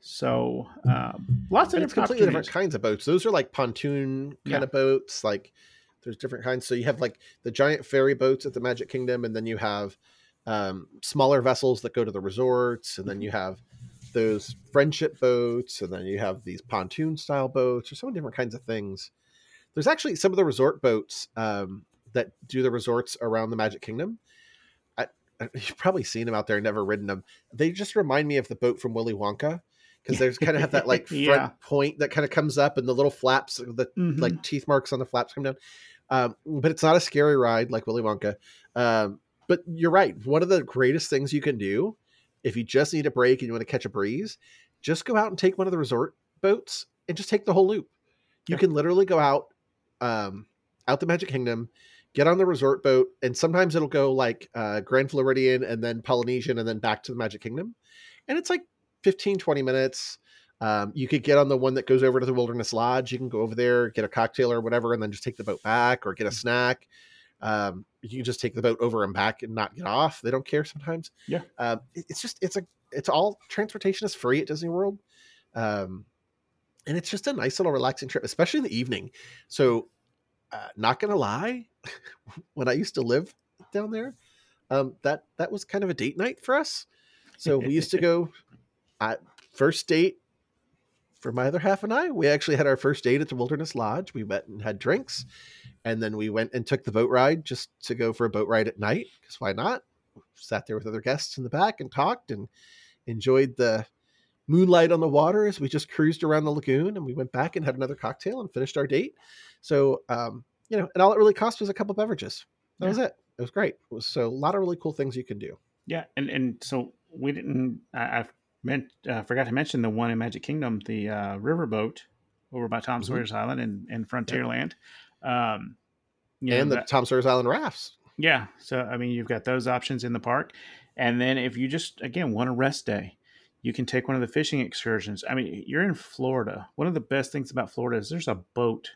So um, lots of different completely different kinds of boats. Those are like pontoon kind Yeah. of boats like there's different kinds. So you have like the giant ferry boats at the magic kingdom and then you have um, smaller vessels that go to the resorts and Mm-hmm. then you have those friendship boats and then you have these pontoon style boats or so many different kinds of things There's actually some of the resort boats um, that do the resorts around the Magic Kingdom. I, you've probably seen them out there, never ridden them. They just remind me of the boat from Willy Wonka because there's kind of have that like front Yeah. point that kind of comes up and the little flaps, the Mhm. like teeth marks on the flaps come down. Um, but it's not a scary ride like Willy Wonka. Um, but you're right. One of the greatest things you can do if you just need a break and you want to catch a breeze, just go out and take one of the resort boats and just take the whole loop. You Yeah. can literally go out, um, out the Magic Kingdom, get on the resort boat, and sometimes it'll go like uh, Grand Floridian and then Polynesian and then back to the Magic Kingdom. And it's like 15, 20 minutes. Um, you could get on the one that goes over to the Wilderness Lodge. You can go over there, get a cocktail or whatever, and then just take the boat back or get a snack. Um, you can just take the boat over and back and not get off. They don't care sometimes. Yeah. Um, it- it's just, it's a, it's all transportation is free at Disney World. Um, and it's just a nice little relaxing trip, especially in the evening. So, uh, not gonna lie, when I used to live down there, um, that that was kind of a date night for us. So we used to go. at first date for my other half and I. We actually had our first date at the Wilderness Lodge. We met and had drinks, and then we went and took the boat ride just to go for a boat ride at night. Because why not? Sat there with other guests in the back and talked and enjoyed the moonlight on the water as we just cruised around the lagoon and we went back and had another cocktail and finished our date so um, you know and all it really cost was a couple beverages that Yeah. was it it was great it was so a lot of really cool things you can do Yeah, and and so we didn't. I, I meant uh, forgot to mention the one in Magic Kingdom, the uh, riverboat over by Tom Mhm. Sawyer's Island and and Frontierland. Um, you know, and the that- tom sawyer's island rafts yeah, so I mean, you've got those options in the park, and then if you just again want a rest day, you can take one of the fishing excursions. I mean, you're in Florida. One of the best things about Florida is there's a boat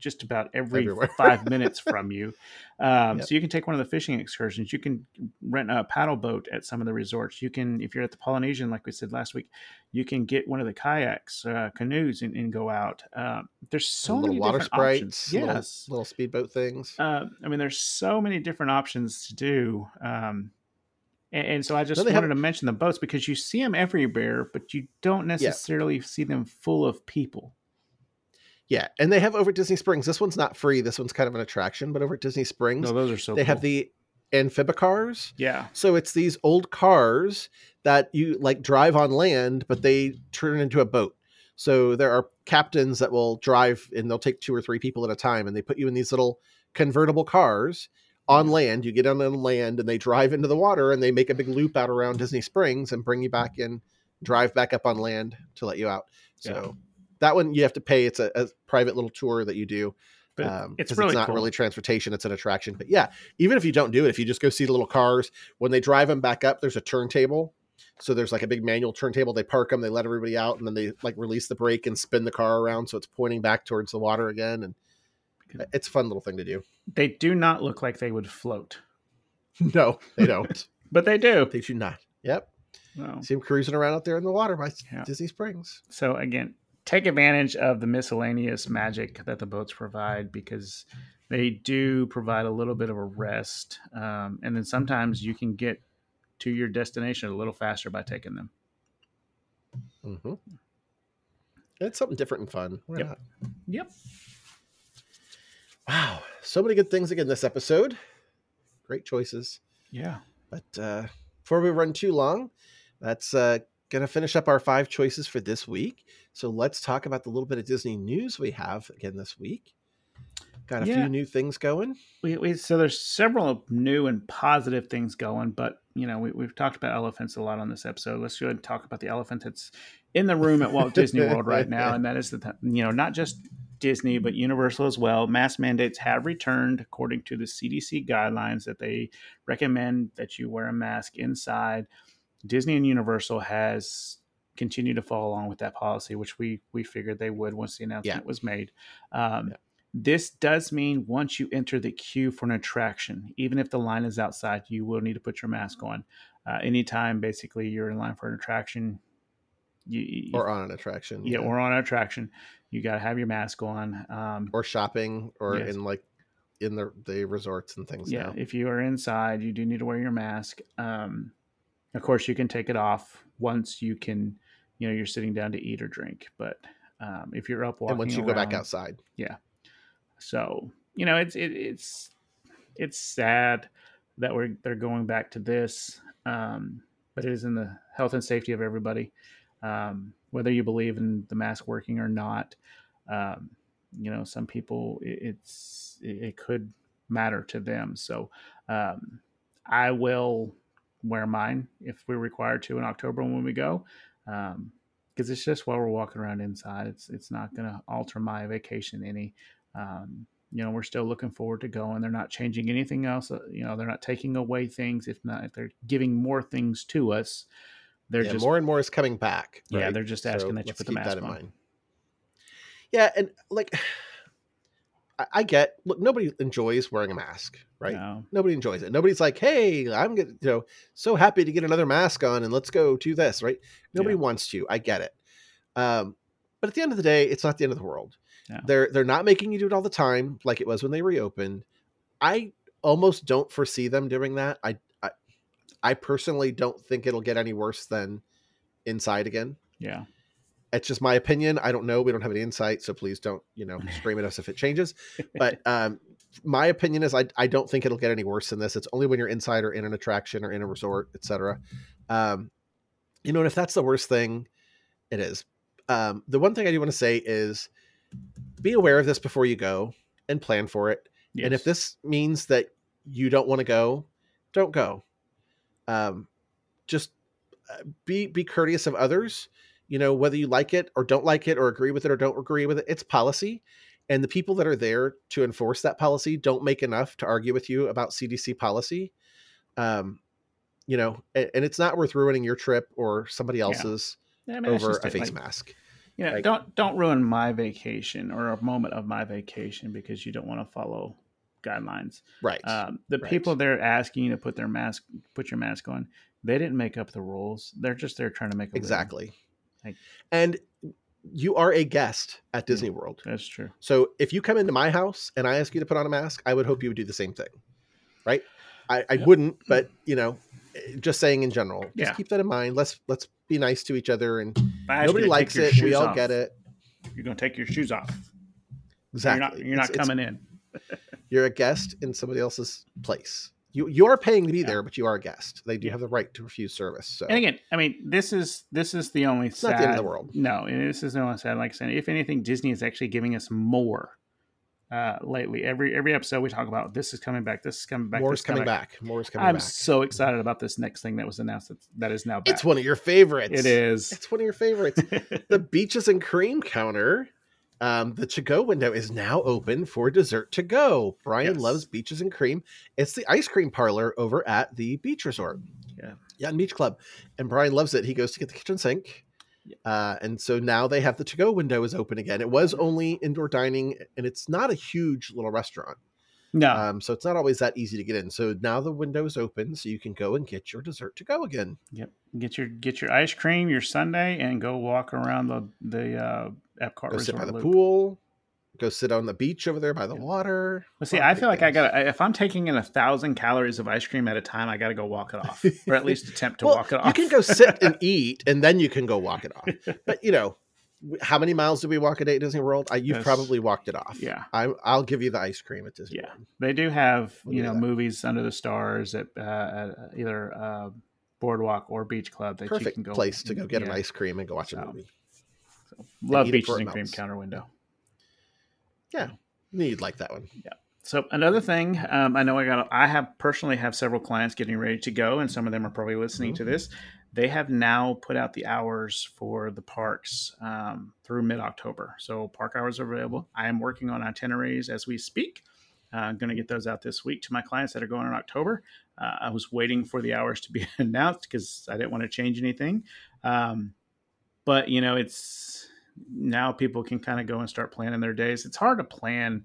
just about every Everywhere. five minutes from you. Um, Yep. So you can take one of the fishing excursions. You can rent a paddle boat at some of the resorts. You can, if you're at the Polynesian, like we said last week, you can get one of the kayaks, uh, canoes, and, and go out. Uh, there's so little many water different sprites options. little, Yes, little speedboat things uh, I mean, there's so many different options to do. Um, and, and so I just wanted have- to mention the boats because you see them everywhere, but you don't necessarily see them full of people. Yeah and they have over at disney springs this one's not free this one's kind of an attraction but over at disney springs No, those are so they have the amphibicars yeah. So it's these old cars that you like drive on land, but they turn into a boat. So there are captains that will drive and they'll take two or three people at a time and they put you in these little convertible cars on mm. land. You get on the land and they drive into the water and they make a big loop out around Disney Springs and bring you back in, drive back up on land to let you out. So Yeah. That one you have to pay. It's a, a private little tour that you do. Um, it's really it's not cool. really transportation; it's an attraction. But yeah, even if you don't do it, if you just go see the little cars, when they drive them back up, there's a turntable. So there's like a big manual turntable. They park them, they let everybody out, and then they like release the brake and spin the car around so it's pointing back towards the water again. And it's a fun little thing to do. They do not look like they would float, No, they don't. but they do. they do not. Yep. No. See them cruising around out there in the water by Yeah. Disney Springs. So again, take advantage of the miscellaneous magic that the boats provide because they do provide a little bit of a rest, um, and then sometimes you can get to your destination a little faster by taking them. hmm It's something different and fun. Why Yep. not? Yep. Wow. So many good things again this episode. Great choices. Yeah. But uh, before we run too long, that's uh, going to finish up our five choices for this week. So let's talk about the little bit of Disney news we have again this week. Got a Yeah. few new things going. We, we so there's several new and positive things going, but you know we, we've talked about elephants a lot on this episode. Let's go ahead and talk about the elephant that's in the room at Walt Disney World right now, and that is the you know not just Disney but Universal as well. Mask mandates have returned according to the CDC guidelines that they recommend that you wear a mask inside. Disney and Universal has continued to follow along with that policy, which we we figured they would once the announcement Yeah. was made. Um, Yeah. This does mean once you enter the queue for an attraction, even if the line is outside, you will need to put your mask on. Uh, anytime, basically, you're in line for an attraction, you, you- Or on an attraction. yeah, or on an attraction, you got to have your mask on. Um, or shopping or Yes. in like in the the resorts and things yeah, now. if you are inside, you do need to wear your mask. Um, of course, you can take it off once you can, you know, you're sitting down to eat or drink. But um, if you're up walking, and once you go back outside, yeah. So you know, it's it, it's it's sad that we're they're going back to this, um, but it is in the health and safety of everybody, um, whether you believe in the mask working or not. Um, you know, some people it, it's it, it, could matter to them. So um, I will wear mine if we're required to in October when we go. Um, because it's just while we're walking around inside. It's it's not going to alter my vacation any. Um, you know, we're still looking forward to going. They're not changing anything else. Uh, you know, they're not taking away things. If not, if they're giving more things to us, they're yeah, just more and more is coming back. Right? Yeah, they're just asking so that you put the mask on. Mind. Yeah, and like I, get look, nobody enjoys wearing a mask, right? No. Nobody enjoys it. Nobody's like, hey, I'm gonna, you know, so happy to get another mask on and let's go do this, right? Nobody yeah. wants to. I get it. Um, but at the end of the day, it's not the end of the world. No. They're they're not making you do it all the time like it was when they reopened. I almost don't foresee them doing that. I I, I personally don't think it'll get any worse than inside again. Yeah it's just my opinion. I don't know. We don't have any insight, so please don't, you know, scream at us if it changes. But um, my opinion is I, I don't think it'll get any worse than this. It's only when you're inside or in an attraction or in a resort, etc. Um, you know, and if that's the worst thing, it is. Um, the one thing I do want to say is be aware of this before you go and plan for it. Yes. And if this means that you don't want to go, don't go. Um, just uh, be be courteous of others you know whether you like it or don't like it or agree with it or don't agree with it it's policy and the people that are there to enforce that policy don't make enough to argue with you about cdc policy um you know and, and it's not worth ruining your trip or somebody else's yeah. I mean, over a face like, mask you know, like, don't don't ruin my vacation or a moment of my vacation because you don't want to follow guidelines right um, the right. people they're asking you to put their mask put your mask on they didn't make up the rules they're just there trying to make exactly living. And you are a guest at Disney World. That's true. So if you come into my house and I ask you to put on a mask, I would hope you would do the same thing. Right? I, I wouldn't, but you know, just saying in general, just yeah. keep that in mind. Let's let's be nice to each other and nobody likes it. We all off. get it. You're gonna take your shoes off. Exactly. You're not, you're not coming in. you're a guest in somebody else's place you you are paying to be yeah. there, but you are a guest. They do have the right to refuse service. So, and again, I mean, this is this is the only it's sad, not the end of the world. No, this is the only sad. Like I said, if anything, Disney is actually giving us more uh, lately. Every every episode we talk about this is coming back. This is coming back. More is coming back. back. More is coming back. I'm so excited about this next thing that was announced. That, that is now back. It's one of your favorites. It is. It's one of your favorites. the beaches and cream counter um, the to go window is now open for dessert to go. Brian yes. loves beaches and cream. It's the ice cream parlor over at the beach resort. Yeah. Yeah, Beach Club. And Brian loves it. He goes to get the kitchen sink. Uh, and so now they have the to go window is open again. It was only indoor dining and it's not a huge little restaurant. No. Um, so it's not always that easy to get in. So now the window is open so you can go and get your dessert to go again. Yep. Get your get your ice cream, your sundae, and go walk around the the uh, Epcot go sit by the loop. pool. Go sit on the beach over there by the water. Well, see, I feel like I got. to if I'm taking in a thousand calories of ice cream at a time, I got to go walk it off, or at least attempt to well, walk it off. You can go sit and eat, and then you can go walk it off. But you know, how many miles do we walk a day at Disney World? I, you've probably walked it off. Yeah, I, will give you the ice cream at Disney. Yeah, World. they do have we'll you know that. movies under the stars at, uh, at either uh, Boardwalk or Beach Club. That Perfect you can go place to go get yeah. an ice cream and go watch so, a movie. So, love beaches and cream counter window. Yeah, need like that one. Yeah. So another thing, um, I know I got. I have personally have several clients getting ready to go, and some of them are probably listening mm-hmm. to this they have now put out the hours for the parks um, through mid October. So park hours are available. I am working on itineraries as we speak. Uh, I'm going to get those out this week to my clients that are going in October. Uh, I was waiting for the hours to be announced because I didn't want to change anything. Um, but you know, it's now people can kind of go and start planning their days. It's hard to plan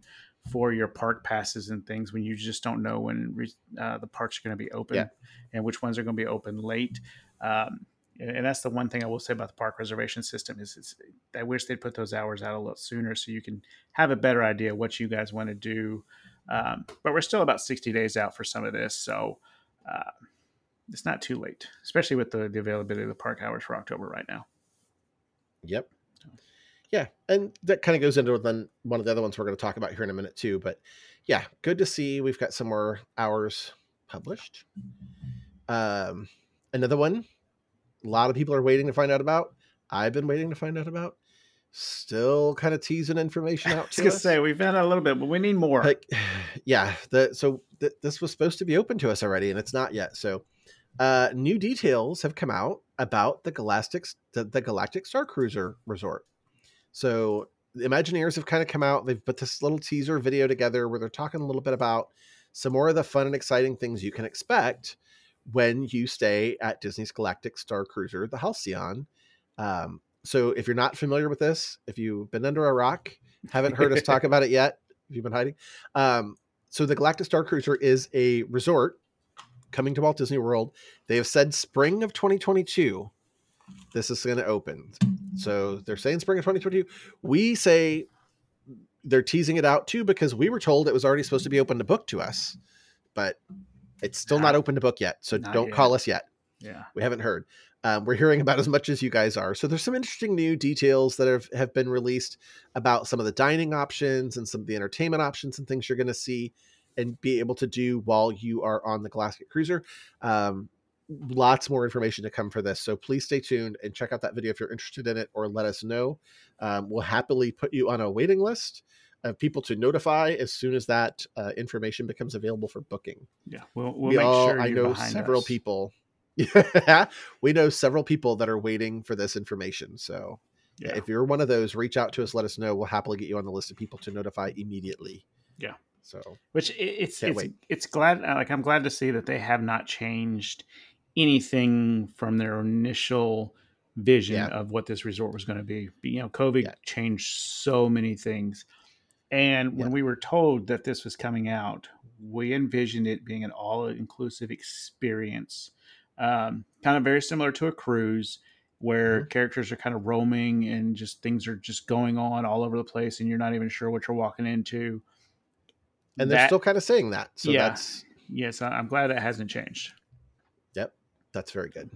for your park passes and things when you just don't know when uh, the parks are going to be open yeah. and which ones are going to be open late. Um, and that's the one thing I will say about the park reservation system is I wish they'd put those hours out a little sooner so you can have a better idea what you guys want to do. Um, but we're still about 60 days out for some of this, so uh, it's not too late, especially with the, the availability of the park hours for October right now. Yep. Yeah, and that kind of goes into then one of the other ones we're going to talk about here in a minute too. But yeah, good to see we've got some more hours published. Um, another one, a lot of people are waiting to find out about. I've been waiting to find out about. Still kind of teasing information out. I was gonna us. say we've had a little bit, but we need more. like yeah the so th- this was supposed to be open to us already and it's not yet so uh new details have come out about the galactic the, the galactic star cruiser resort so the imagineers have kind of come out they've put this little teaser video together where they're talking a little bit about some more of the fun and exciting things you can expect when you stay at disney's galactic star cruiser the halcyon um, so if you're not familiar with this if you've been under a rock haven't heard us talk about it yet if you've been hiding. Um, so the Galactic Star Cruiser is a resort coming to Walt Disney World. They have said spring of 2022. This is going to open. So they're saying spring of 2022. We say they're teasing it out too because we were told it was already supposed to be open to book to us, but it's still not, Not- open to book yet. So don't yet. call us yet. yeah. We haven't heard. Um, we're hearing about as much as you guys are. So there's some interesting new details that have, have been released about some of the dining options and some of the entertainment options and things you're going to see and be able to do while you are on the Galactic Cruiser. Um, lots more information to come for this. So please stay tuned and check out that video if you're interested in it or let us know. Um, we'll happily put you on a waiting list of people to notify as soon as that uh, information becomes available for booking Yeah. We'll, we'll we make all sure i know several us. people yeah we know several people that are waiting for this information so Yeah. if you're one of those reach out to us let us know we'll happily get you on the list of people to notify immediately Yeah. So Which it's it's wait. it's glad uh, like I'm glad to see that they have not changed anything from their initial vision Yeah. of what this resort was going to be. But, You know, COVID Yeah. changed so many things. And when Yeah. we were told that this was coming out, we envisioned it being an all-inclusive experience, um, kind of very similar to a cruise, where Mm-hmm. characters are kind of roaming and just things are just going on all over the place, and you're not even sure what you're walking into. And they're That- still kind of saying that so Yeah. that's Yes, I'm glad it hasn't changed. Yep, that's very good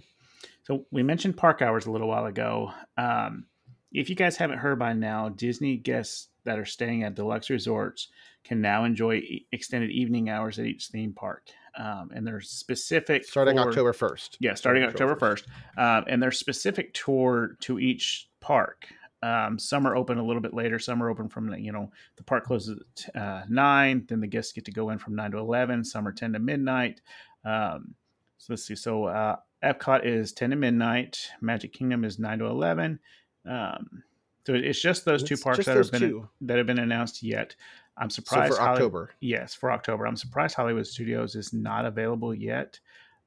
So we mentioned park hours a little while ago. Um, if you guys haven't heard by now, Disney guests that are staying at deluxe resorts can now enjoy extended evening hours at each theme park, um, and they're specific starting for- october 1st Yeah, starting October first, um, and they're specific tour to each park. Um, some are open a little bit later. Some are open from you know the park closes at uh, nine. Then the guests get to go in from nine to eleven. Some are ten to midnight. Um, so let's see. So uh, Epcot is ten to midnight. Magic Kingdom is nine to eleven. Um, so it's just those two parks that have been two. that have been announced yet. I'm surprised. so for Holly- october Yes, for October. I'm surprised Hollywood Studios is not available yet.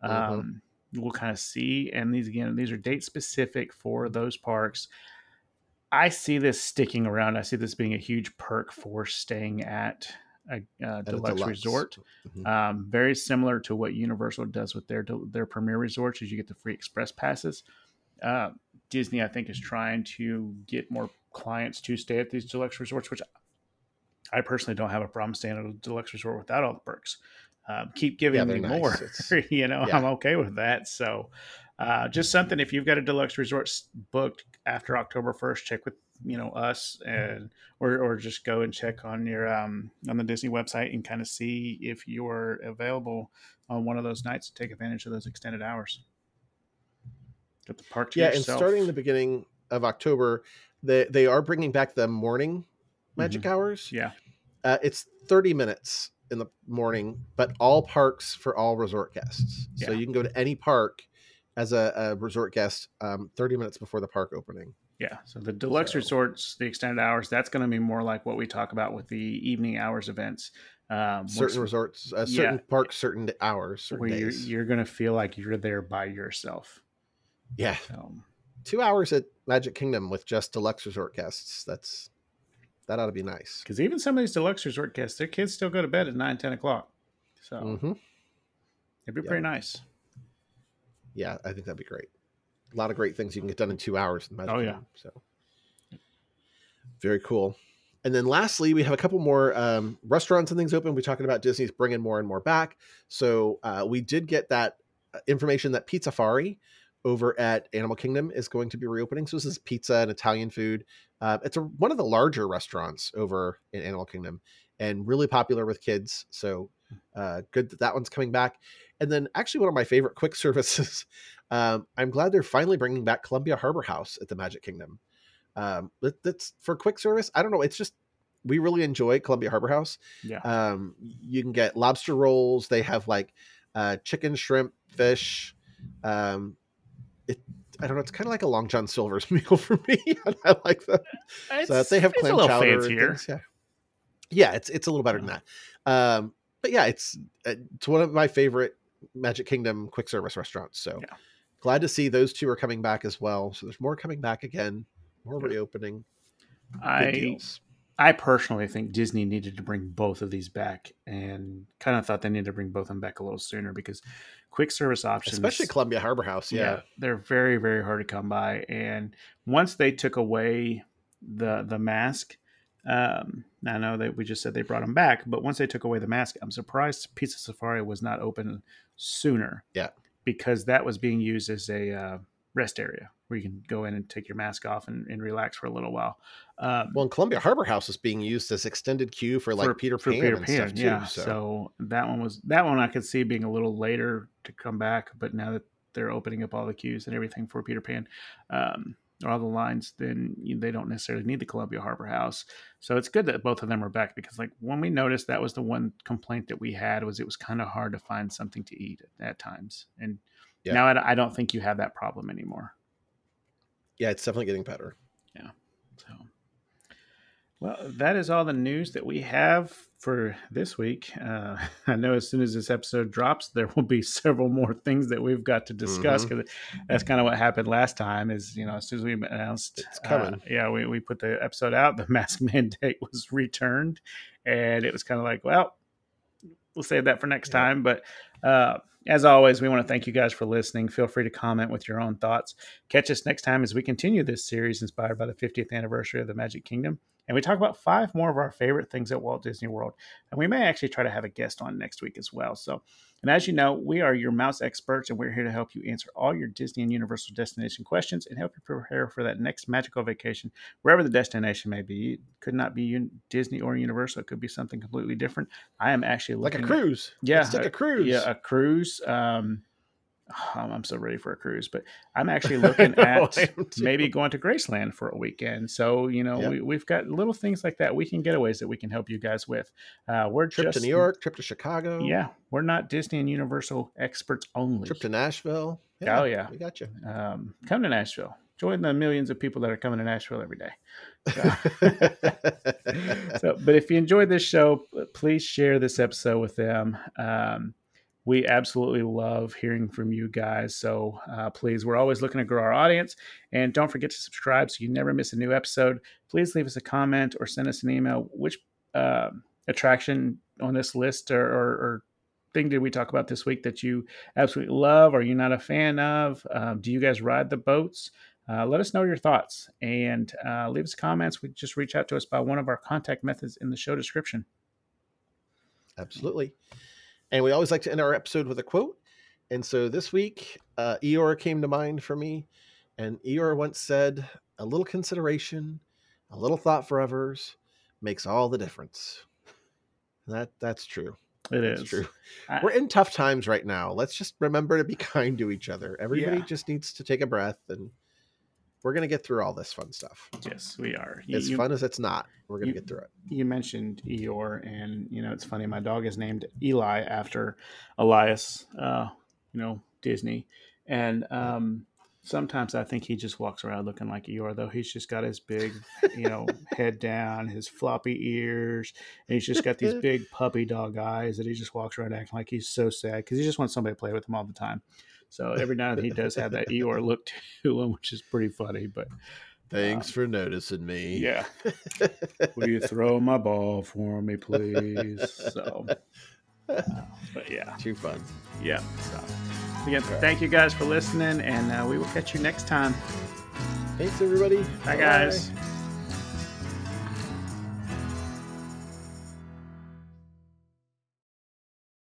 Mhm. Um, We'll kind of see. And these again, these are date specific for those parks. I see this sticking around. I see this being a huge perk for staying at a, uh a deluxe, resort. Mhm. Um, very similar to what Universal does with their their premier resorts, is you get the free express passes. Uh, Disney, I think, is trying to get more clients to stay at these deluxe resorts, which I personally don't have a problem staying at a deluxe resort without all the perks. Um, keep giving Yeah, me nice. more. You know, yeah. I'm okay with that. So, uh, just something. If you've got a deluxe resort booked after October 1st, check with you know us and or or just go and check on your um on the Disney website and kind of see if you're available on one of those nights to take advantage of those extended hours. Get the park to yeah and yourself. starting the beginning of october they they are bringing back the morning magic hours Mm-hmm. yeah, Uh, it's 30 minutes in the morning, but all parks for all resort guests. So you can go to any park as a, a resort guest um, 30 minutes before the park opening. yeah. So the deluxe So- resorts, the extended hours, that's going to be more like what we talk about with the evening hours events. Um, Certain resorts, uh, certain Yeah. parks, certain hours, certain where you're, you're going to feel like you're there by yourself. yeah. Two hours at Magic Kingdom with just deluxe resort guests. That's that ought to be nice. because even some of these deluxe resort guests, their kids still go to bed at 9, 10 o'clock. So hmm it'd be pretty nice. Yeah, I think that'd be great. A lot of great things you can get done in two hours. In Magic Oh, yeah. Kingdom, so very cool. And then lastly, we have a couple more um, restaurants and things open. We're talking about Disney's bringing more and more back. So uh, we did get that uh, information that Pizzafari over at Animal Kingdom is going to be reopening. So this is pizza and Italian food. Uh, it's a, one of the larger restaurants over in Animal Kingdom and really popular with kids. So uh, good that that one's coming back. And then actually one of my favorite quick services. Um, I'm glad they're finally bringing back Columbia Harbor House at the Magic Kingdom. Um, that, that's for quick service. I don't know. It's just we really enjoy Columbia Harbor House. Yeah. Um, you can get lobster rolls. They have like uh, chicken, shrimp, fish. Um, it, I don't know. It's kind of like a Long John Silver's meal for me. and I like them. so they have clam chowder. things, Yeah, yeah. It's it's a little better than that. Um, but yeah, it's uh, it's one of my favorite Magic Kingdom quick service restaurants. So Yeah. glad to see those two are coming back as well. So there's more coming back again, more Good. reopening. I. I personally think Disney needed to bring both of these back, and kind of thought they needed to bring both of them back a little sooner because quick service options, especially Columbia Harbor House. Yeah, they're very very hard to come by. And once they took away the the mask, um, I know that we just said they brought them back, but once they took away the mask, I'm surprised Pizza Safari was not open sooner. Yeah. because that was being used as a uh, rest area where you can go in and take your mask off and, and relax for a little while. Um, Well, and Columbia Harbor House is being used as extended queue for like Peter Pan and stuff too. yeah. so. So. that one was that one I could see being a little later to come back, but now that they're opening up all the queues and everything for Peter Pan, um, all the lines, then you, they don't necessarily need the Columbia Harbor House. So it's good that both of them are back because, like, when we noticed that was the one complaint that we had was it was kind of hard to find something to eat at, at times, and Yeah. now I, I don't think you have that problem anymore. yeah, it's definitely getting better. Yeah. So, well, that is all the news that we have for this week. Uh, I know as soon as this episode drops, there will be several more things that we've got to discuss because that's kind of what happened last time. Is you know as soon as we announced, It's uh, coming. yeah, we we put the episode out. The mask mandate was returned, and it was kind of like, well, we'll save that for next Yeah. time. But uh, as always, we want to thank you guys for listening. Feel free to comment with your own thoughts. Catch us next time as we continue this series inspired by the 50th anniversary of the Magic Kingdom. And we talk about five more of our favorite things at Walt Disney World. And we may actually try to have a guest on next week as well. So, and as you know, we are your mouse experts, and we're here to help you answer all your Disney and Universal destination questions and help you prepare for that next magical vacation, wherever the destination may be. It could not be Un- Disney or Universal, it could be something completely different. I am actually Like a cruise. Yeah, Let's take uh, a cruise. yeah, a cruise. Um, I'm I'm so ready for a cruise, but I'm actually looking at I maybe going to Graceland for a weekend. So you know, Yep. we, we've got little things like that, We weekend getaways that we can help you guys with. Uh, we're trip just to New York, trip to Chicago. Yeah, we're not Disney and Universal experts only. Trip to Nashville. Oh, yeah. we got you. um, come to Nashville. Join the millions of people that are coming to Nashville every day. so, but if you enjoyed this show, please share this episode with them. Um, we absolutely love hearing from you guys. So uh, please, we're always looking to grow our audience. And don't forget to subscribe so you never miss a new episode. Please leave us a comment or send us an email. Which uh, attraction on this list or, or, or thing did we talk about this week that you absolutely love or you're not a fan of? Um, do you guys ride the boats? Uh, let us know your thoughts and uh, leave us comments. We just reach out to us by one of our contact methods in the show description. Absolutely. And we always like to end our episode with a quote. And so this week, uh, Eeyore came to mind for me. And Eeyore once said, A little consideration, a little thought for others makes all the difference. That That's true. It That's is true. I- We're in tough times right now. Let's just remember to be kind to each other. Everybody Yeah. just needs to take a breath and we're going to get through all this fun stuff. Yes, we are. You, As you- fun as it's not, we're going you- to get through it. you mentioned Eeyore, and you know it's funny. My dog is named Eli after Elias, uh, you know Disney, and um, sometimes I think he just walks around looking like Eeyore, though he's just got his big, you know, head down, his floppy ears, and he's just got these big puppy dog eyes that he just walks around acting like he's so sad because he just wants somebody to play with him all the time. So every now and then he does have that Eeyore look to him, which is pretty funny. But Thanks for noticing me. yeah, will you throw my ball for me, please? So, uh, but yeah, Too fun. yeah. So, again, thank you guys for listening, and uh, we will catch you next time. Thanks, everybody. Bye, guys.